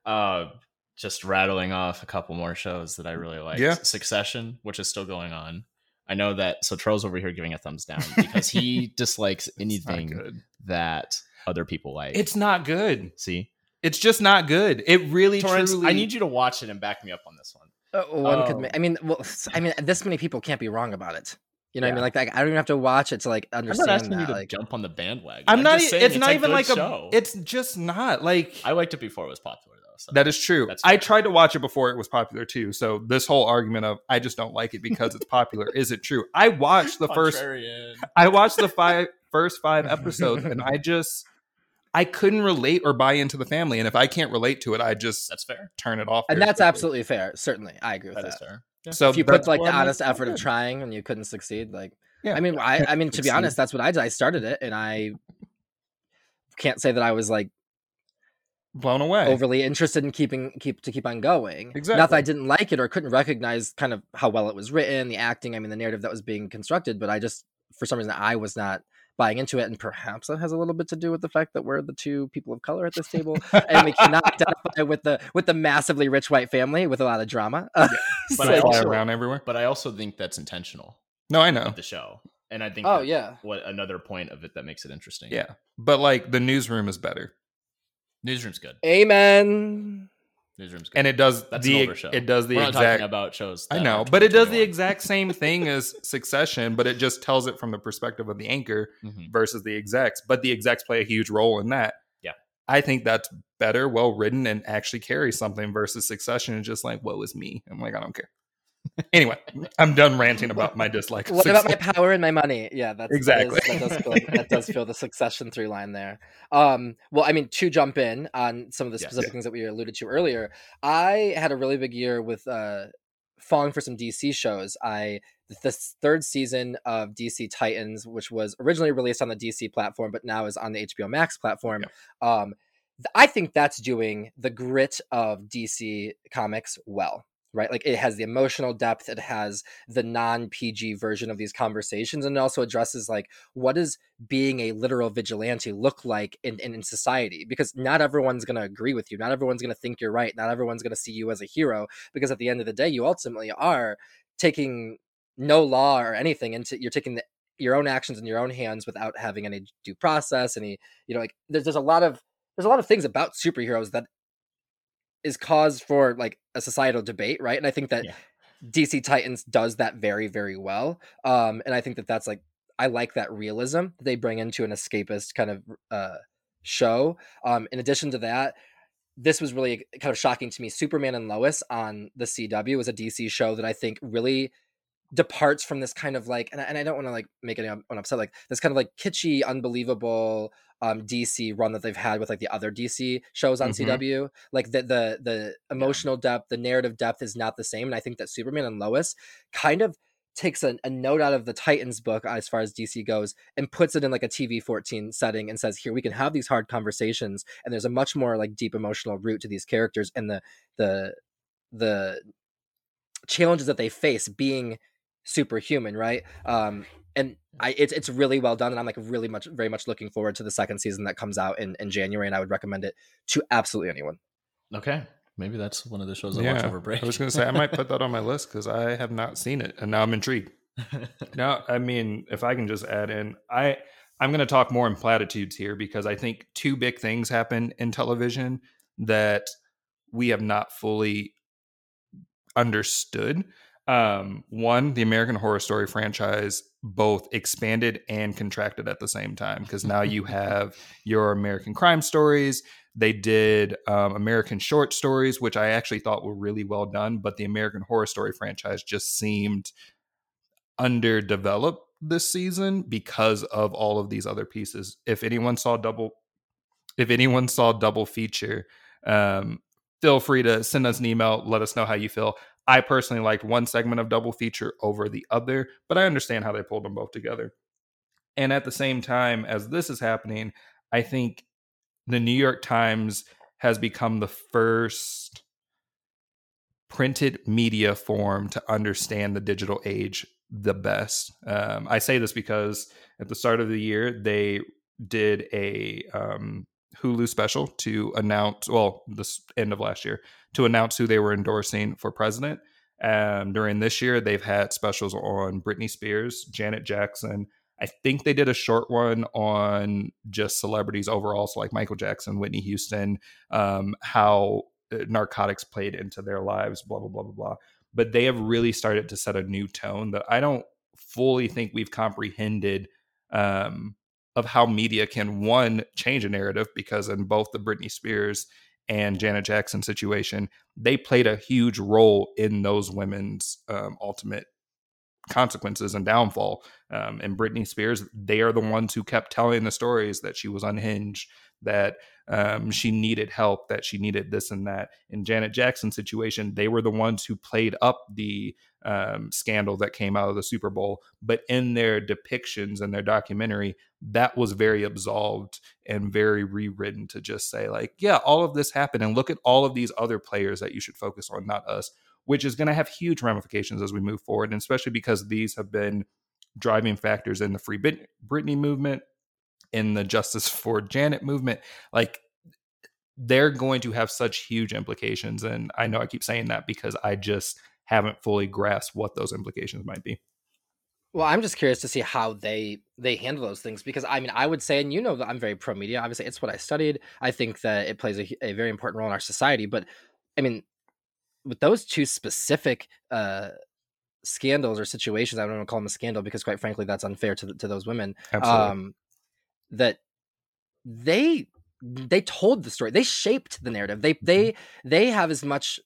Uh, just rattling off a couple more shows that I really like. Yeah. Succession, which is still going on. I know that. So Charles over here giving a thumbs down because he dislikes anything that other people like. It's not good. See, it's just not good. It really, Torrance, truly. I need you to watch it and back me up on this one. Uh, one oh. could. I mean, well, I mean, this many people can't be wrong about it. You know, yeah. I mean, like, like, I don't even have to watch it to like understand. I'm not asking that. you to like, jump on the bandwagon. I'm, I'm not. Saying, it's, it's, not even like show. a. It's just not like. I liked it before it was popular, though. So that is true. I tried to watch it before it was popular too. So this whole argument of I just don't like it because it's popular isn't true. I watched the first. I watched the five first five episodes, and I just I couldn't relate or buy into the family. And if I can't relate to it, I just that's fair. Turn it off. And that's quickly. absolutely fair. Certainly, I agree with that. That is fair. Yeah. So if you put like the honest effort of trying and you couldn't succeed, like yeah. I mean, I I mean to be honest, that's what I did. I started it and I can't say that I was like blown away overly interested in keeping keep to keep on going exactly not that i didn't like it or couldn't recognize kind of how well it was written the acting i mean the narrative that was being constructed but i just for some reason i was not buying into it. And perhaps that has a little bit to do with the fact that we're the two people of color at this table, and we cannot identify with the with the massively rich white family with a lot of drama. Yeah. but so, I also, around everywhere. But I also think that's intentional. No, I know the show, and I think. Oh yeah. What another point of it that makes it interesting. Yeah, but like the newsroom is better. Newsroom's good. Amen. Newsroom's good. And it does That's the it does the We're exact about shows. I know, but it does the exact same thing as Succession, but it just tells it from the perspective of the anchor mm-hmm. versus the execs. But the execs play a huge role in that. Yeah, I think that's better, well written, and actually carries something versus Succession and just like, "Woe is me." I'm like, I don't care anyway, I'm done ranting about my dislike. What about my power and my money? Yeah, that's exactly that, is, that does feel that does feel the succession through line there. Um, well, I mean, to jump in on some of the specific yeah. things that we alluded to earlier, I had a really big year with uh, falling for some DC shows. I the third season of DC Titans, which was originally released on the DC platform, but now is on the HBO Max platform. Yeah. Um, I think that's doing the grit of DC comics well right? Like it has the emotional depth, it has the non PG version of these conversations, and it also addresses like what does being a literal vigilante look like in, in, in society? Because not everyone's going to agree with you, not everyone's going to think you're right, not everyone's going to see you as a hero, because at the end of the day, you ultimately are taking no law or anything into you're taking the, your own actions in your own hands without having any due process any you know like there's, there's a lot of there's a lot of things about superheroes that is cause for like a societal debate, right? And I think that yeah. DC Titans does that very, very well. Um, and I think that that's like I like that realism that they bring into an escapist kind of uh, show. Um, in addition to that, this was really kind of shocking to me. Superman and Lois on the CW was a DC show that I think really departs from this kind of like, and I, and I don't want to like make anyone upset, like this kind of like kitschy, unbelievable um DC run that they've had with like the other DC shows on mm-hmm. CW. Like the the the emotional depth, the narrative depth is not the same. And I think that Superman and Lois kind of takes a, a, note out of the Titans book as far as DC goes and puts it in like a TV 14 setting and says, here we can have these hard conversations and there's a much more like deep emotional root to these characters and the the the challenges that they face being superhuman, right? Um and I it's it's really well done, and I'm like really much very much looking forward to the second season that comes out in in January, and I would recommend it to absolutely anyone. Okay, maybe that's one of the shows I yeah, watch over break. I was going to say I might put that on my list because I have not seen it, and now I'm intrigued. now, I mean, if I can just add in, I I'm going to talk more in platitudes here because I think two big things happen in television that we have not fully understood. Um, one, the American Horror Story franchise both expanded and contracted at the same time because now you have your American crime stories. They did um, American short stories, which I actually thought were really well done, but the American Horror Story franchise just seemed underdeveloped this season because of all of these other pieces. If anyone saw double, if anyone saw double feature, um, feel free to send us an email. Let us know how you feel. I personally liked one segment of double feature over the other, but I understand how they pulled them both together. And at the same time as this is happening, I think the New York Times has become the first printed media form to understand the digital age the best. Um, I say this because at the start of the year, they did a um, Hulu special to announce, well, this end of last year, to announce who they were endorsing for president. Um, during this year, they've had specials on Britney Spears, Janet Jackson. I think they did a short one on just celebrities overall, so like Michael Jackson, Whitney Houston, um, how uh, narcotics played into their lives, blah blah blah blah blah. But they have really started to set a new tone that I don't fully think we've comprehended um, of how media can one change a narrative because in both the Britney Spears and Janet Jackson situation, they played a huge role in those women's um, ultimate consequences and downfall. Um, and Britney Spears, they are the ones who kept telling the stories that she was unhinged, that um, she needed help, that she needed this and that. In Janet Jackson's situation, they were the ones who played up the um, scandal that came out of the Super Bowl. But in their depictions and their documentary, that was very absolved and very rewritten to just say, like, yeah, all of this happened. And look at all of these other players that you should focus on, not us, which is going to have huge ramifications as we move forward. And especially because these have been driving factors in the Free Britney movement, in the Justice for Janet movement, like they're going to have such huge implications. And I know I keep saying that because I just haven't fully grasped what those implications might be. Well, I'm just curious to see how they they handle those things because I mean, I would say, and you know that I'm very pro media. Obviously, it's what I studied. I think that it plays a, a very important role in our society. But I mean, with those two specific uh, scandals or situations, I don't want to call them a scandal because, quite frankly, that's unfair to to those women. Absolutely. Um, that they they told the story they shaped the narrative they they mm-hmm. they have as much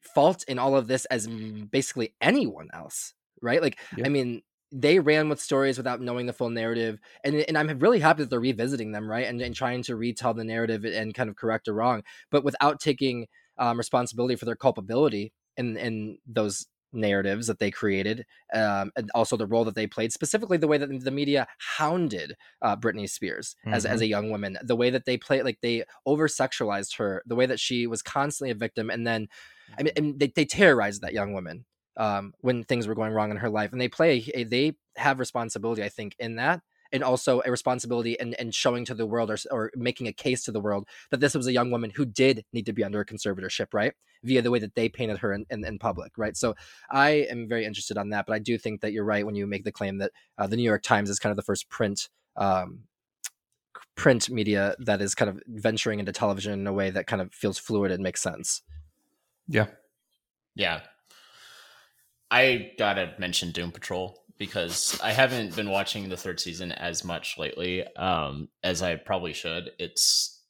fault in all of this as basically anyone else right like yeah. i mean they ran with stories without knowing the full narrative and and i'm really happy that they're revisiting them right and, and trying to retell the narrative and kind of correct a wrong but without taking um, responsibility for their culpability in in those narratives that they created, um, and also the role that they played, specifically the way that the media hounded uh, Britney Spears mm-hmm. as, as a young woman, the way that they played, like they over sexualized her, the way that she was constantly a victim, and then, I mean, and they, they terrorized that young woman um, when things were going wrong in her life, and they play, a, they have responsibility, I think, in that and also a responsibility and, and showing to the world or, or making a case to the world that this was a young woman who did need to be under a conservatorship, right? Via the way that they painted her in, in, in public, right? So I am very interested on that, but I do think that you're right when you make the claim that uh, the New York Times is kind of the first print um, print media that is kind of venturing into television in a way that kind of feels fluid and makes sense. Yeah. Yeah. I gotta mention Doom Patrol because I haven't been watching the third season as much lately um, as I probably should. It's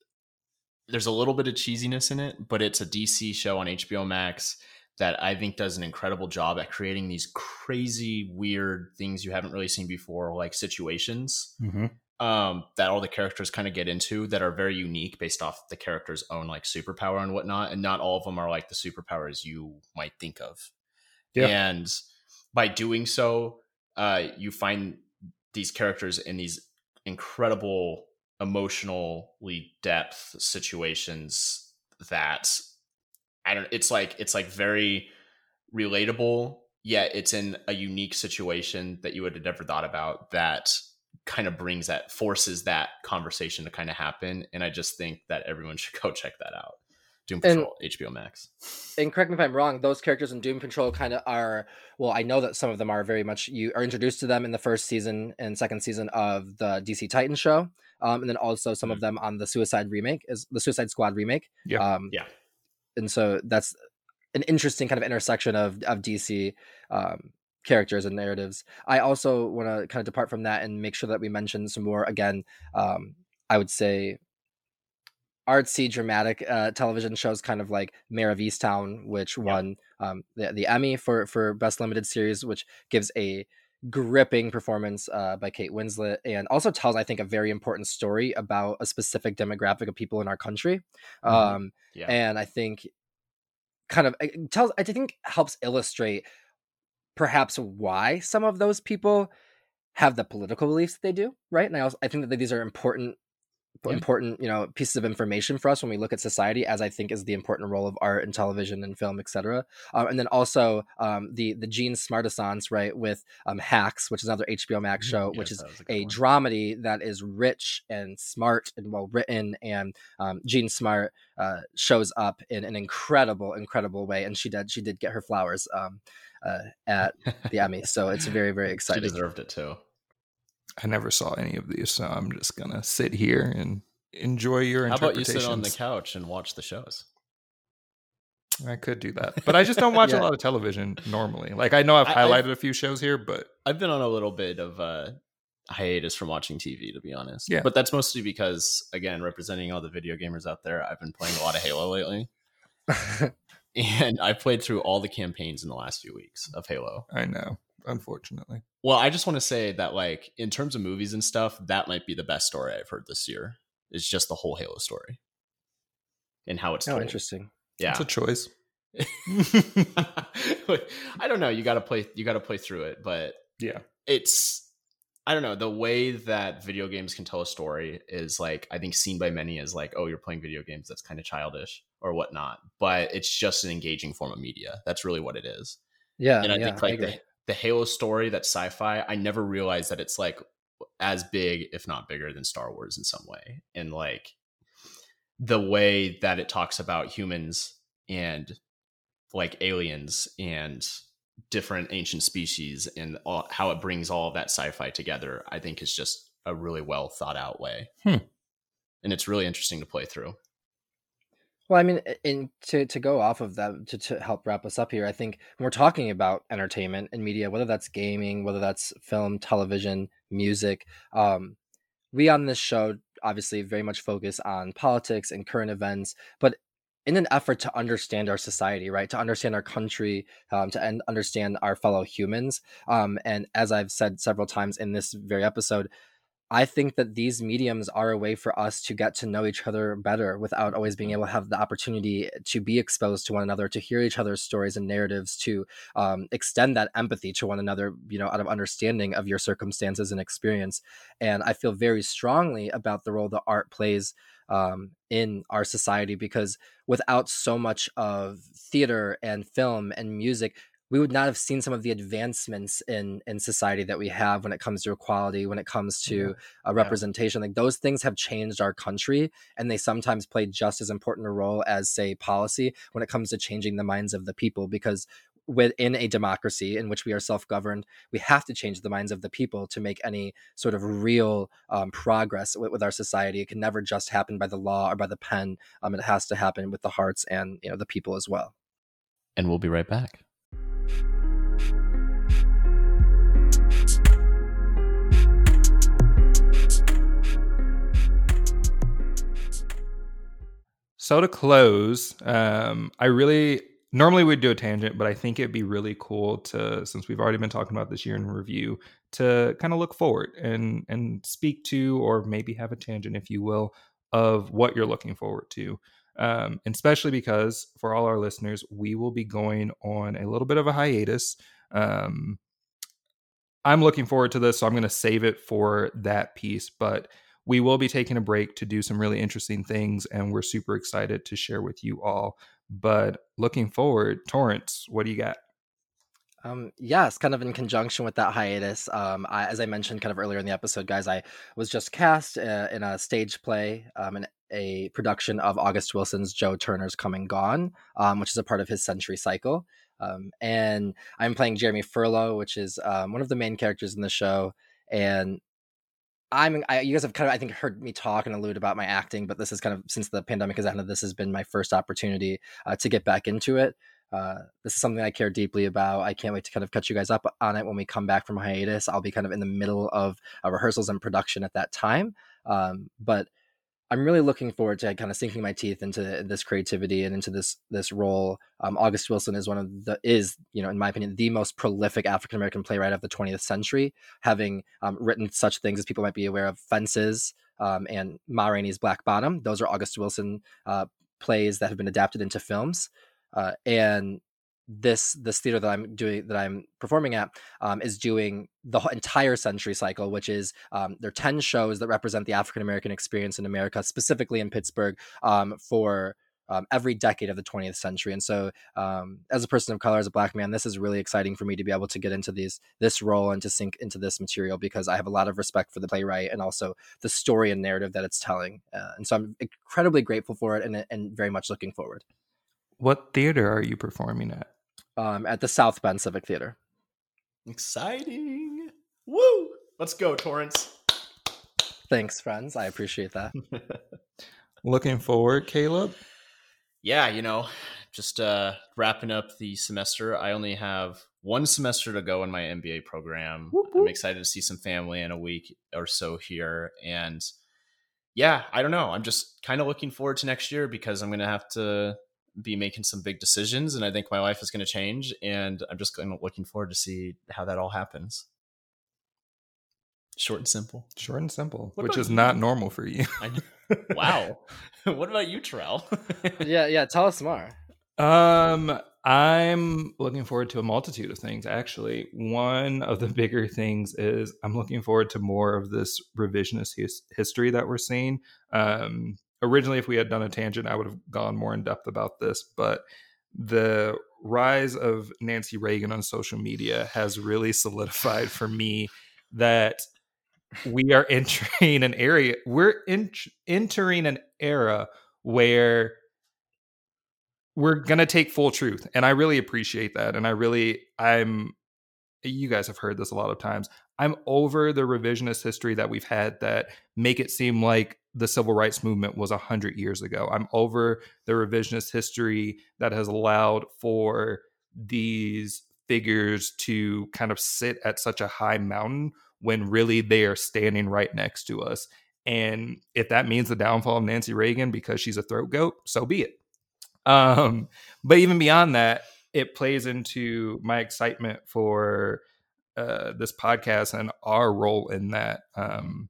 there's a little bit of cheesiness in it, but it's a DC show on HBO Max that I think does an incredible job at creating these crazy, weird things you haven't really seen before, like situations mm-hmm. Um, that all the characters kind of get into that are very unique based off the character's own like superpower and whatnot. And not all of them are like the superpowers you might think of. Yeah. And by doing so, uh, you find these characters in these incredible emotionally depth situations that I don't it's like it's like very relatable yet it's in a unique situation that you would have never thought about that kind of brings that forces that conversation to kind of happen and I just think that everyone should go check that out. Doom Patrol, and, HBO Max. And correct me if I'm wrong, those characters in Doom Patrol kind of are well, I know that some of them are very much you are introduced to them in the first season and second season of the DC Titan show. Um, and then also some mm-hmm. of them on the Suicide remake is the Suicide Squad remake. Yeah. Um, yeah. And so that's an interesting kind of intersection of of DC um, characters and narratives. I also want to kind of depart from that and make sure that we mention some more again. Um, I would say artsy dramatic uh, television shows kind of like Mare of Easttown which won um, the, the emmy for for best limited series which gives a gripping performance uh, by Kate Winslet, and also tells, I think, a very important story about a specific demographic of people in our country. Mm-hmm. Um, yeah. And I think kind of tells, I think, helps illustrate perhaps why some of those people have the political beliefs that they do, right? And I also I think that these are important yeah. important you know pieces of information for us when we look at society as i think is the important role of art and television and film etc um, and then also um, the the Jean Smartaissance right with um, hacks which is another hbo max mm-hmm. show yes, which is a, a dramedy that is rich and smart and well written and um, jean smart uh, shows up in an incredible incredible way and she did she did get her flowers um, uh, at the emmy so it's very very exciting she deserved it too I never saw any of these, so I'm just gonna sit here and enjoy your. How about you sit on the couch and watch the shows? I could do that, but I just don't watch yeah. a lot of television normally. Like I know I've highlighted I've, a few shows here, but I've been on a little bit of a hiatus from watching TV, to be honest. Yeah, but that's mostly because, again, representing all the video gamers out there, I've been playing a lot of Halo lately, and I played through all the campaigns in the last few weeks of Halo. I know unfortunately. Well, I just want to say that, like, in terms of movies and stuff, that might be the best story I've heard this year. It's just the whole Halo story and how it's oh, told. interesting. Yeah, it's a choice. I don't know. You got to play. You got to play through it, but yeah, it's. I don't know. The way that video games can tell a story is like I think seen by many as like, oh, you're playing video games. That's kind of childish or whatnot. But it's just an engaging form of media. That's really what it is. Yeah, and I yeah, think like I the, the Halo story that sci-fi, I never realized that it's like as big, if not bigger, than Star Wars in some way. And like the way that it talks about humans and like aliens and different ancient species and all, how it brings all of that sci-fi together, I think is just a really well thought out way. Hmm. And it's really interesting to play through. Well, I mean, in to to go off of that to, to help wrap us up here, I think when we're talking about entertainment and media, whether that's gaming, whether that's film, television, music, um, we on this show obviously very much focus on politics and current events, but in an effort to understand our society, right, to understand our country, um, to understand our fellow humans, um, and as I've said several times in this very episode, I think that these mediums are a way for us to get to know each other better without always being able to have the opportunity to be exposed to one another, to hear each other's stories and narratives, to um, extend that empathy to one another, you know, out of understanding of your circumstances and experience. And I feel very strongly about the role that art plays um, in our society because without so much of theater and film and music, we would not have seen some of the advancements in in society that we have when it comes to equality when it comes to yeah. uh, representation yeah. like those things have changed our country and they sometimes play just as important a role as say policy when it comes to changing the minds of the people because within a democracy in which we are self-governed we have to change the minds of the people to make any sort of real um, progress with, with, our society it can never just happen by the law or by the pen um, it has to happen with the hearts and you know the people as well and we'll be right back so to close, um, I really normally we'd do a tangent, but I think it'd be really cool to since we've already been talking about this year in review to kind of look forward and and speak to or maybe have a tangent, if you will, of what you're looking forward to um, especially because for all our listeners, we will be going on a little bit of a hiatus. Um, I'm looking forward to this, so I'm going to save it for that piece. But we will be taking a break to do some really interesting things, and we're super excited to share with you all. But looking forward, Torrance, what do you got? Um, yes, kind of in conjunction with that hiatus. Um, I, as I mentioned kind of earlier in the episode, guys, I was just cast uh, in a stage play, um, in a production of August Wilson's Joe Turner's Come and Gone, um, which is a part of his Century Cycle. Um, and I'm playing Jeremy Furlow, which is um, one of the main characters in the show. And I'm, I, you guys have kind of, I think, heard me talk and allude about my acting, but this is kind of since the pandemic has ended, this has been my first opportunity uh, to get back into it. Uh, this is something I care deeply about. I can't wait to kind of catch you guys up on it when we come back from hiatus. I'll be kind of in the middle of uh, rehearsals and production at that time. Um, but I'm really looking forward to kind of sinking my teeth into this creativity and into this this role. Um, August Wilson is one of the is you know in my opinion the most prolific African American playwright of the 20th century, having um, written such things as people might be aware of, Fences um, and Ma Rainey's Black Bottom. Those are August Wilson uh, plays that have been adapted into films, uh, and this this theater that I'm doing that I'm performing at um, is doing the entire century cycle, which is um, there are ten shows that represent the African American experience in America, specifically in Pittsburgh, um, for um, every decade of the 20th century. And so, um, as a person of color, as a black man, this is really exciting for me to be able to get into these this role and to sink into this material because I have a lot of respect for the playwright and also the story and narrative that it's telling. Uh, and so, I'm incredibly grateful for it and, and very much looking forward. What theater are you performing at? Um, at the South Bend Civic Theater. Exciting! Woo! Let's go, Torrance. Thanks, friends. I appreciate that. Looking forward, Caleb. Yeah, you know, just uh, wrapping up the semester. I only have one semester to go in my MBA program. Whoop, whoop. I'm excited to see some family in a week or so here, and yeah, I don't know. I'm just kind of looking forward to next year because I'm going to have to be making some big decisions and i think my life is going to change and i'm just going looking forward to see how that all happens. Short and simple. Short and simple what which is you? not normal for you. Wow. What about you terrell? Yeah yeah tell us more. Um i'm looking forward to a multitude of things actually. One of the bigger things is i'm looking forward to more of this revisionist his- history that we're seeing. Um originally, if we had done a tangent, I would have gone more in depth about this, but the rise of Nancy Reagan on social media has really solidified for me that we are entering an area, we're in, entering an era where we're going to take full truth. And I really appreciate that. And I really, I'm, you guys have heard this a lot of times. I'm over the revisionist history that we've had that make it seem like the civil rights movement was 100 years ago. I'm over the revisionist history that has allowed for these figures to kind of sit at such a high mountain when really they are standing right next to us. And if that means the downfall of Nancy Reagan because she's a throat goat, so be it. Um, but even beyond that, it plays into my excitement for uh, this podcast and our role in that. Um,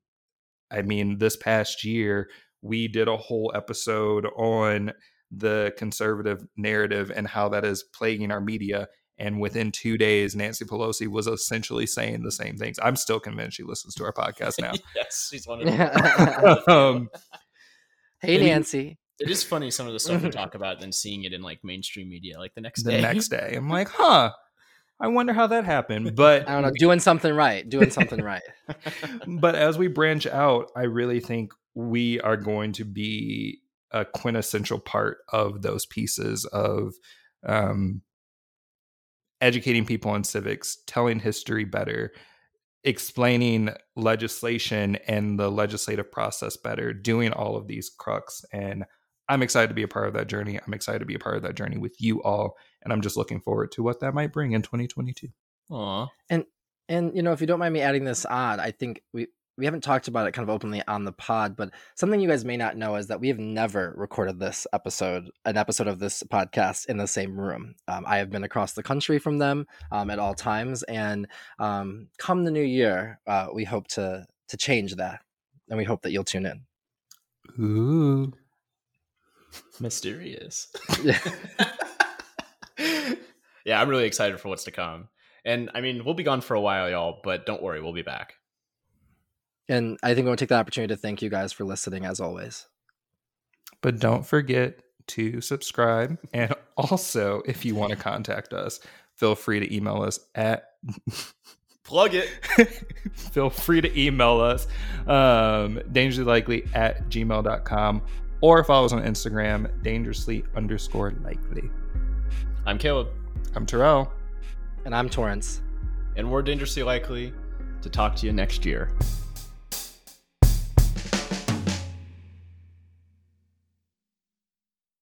I mean, this past year, we did a whole episode on the conservative narrative and how that is plaguing our media. And within two days, Nancy Pelosi was essentially saying the same things. I'm still convinced she listens to our podcast now. yes, she's one of them. um, hey, Nancy. It is funny some of the stuff we talk about, and seeing it in like mainstream media, like the next the day. The next day, I'm like, huh. I wonder how that happened. But I don't know, doing something right, doing something right. but as we branch out, I really think we are going to be a quintessential part of those pieces of um, educating people on civics, telling history better, explaining legislation and the legislative process better, doing all of these crux. And I'm excited to be a part of that journey. I'm excited to be a part of that journey with you all, and I'm just looking forward to what that might bring in 2022. Aw. And and you know, if you don't mind me adding this on, I think we we haven't talked about it kind of openly on the pod, but something you guys may not know is that we have never recorded this episode, an episode of this podcast, in the same room. Um, I have been across the country from them um, at all times, and um, come the new year, uh, we hope to to change that, and we hope that you'll tune in. Ooh mysterious. yeah. yeah, I'm really excited for what's to come. And I mean, we'll be gone for a while, y'all, but don't worry, we'll be back. And I think I want to take the opportunity to thank you guys for listening as always. But don't forget to subscribe. And also, if you want to contact us, feel free to email us at plug it. feel free to email us um, dangerously likely at gmail.com or follow us on Instagram, dangerously underscore likely. I'm Caleb. I'm Terrell. And I'm Torrance. And we're dangerously likely to talk to you next year.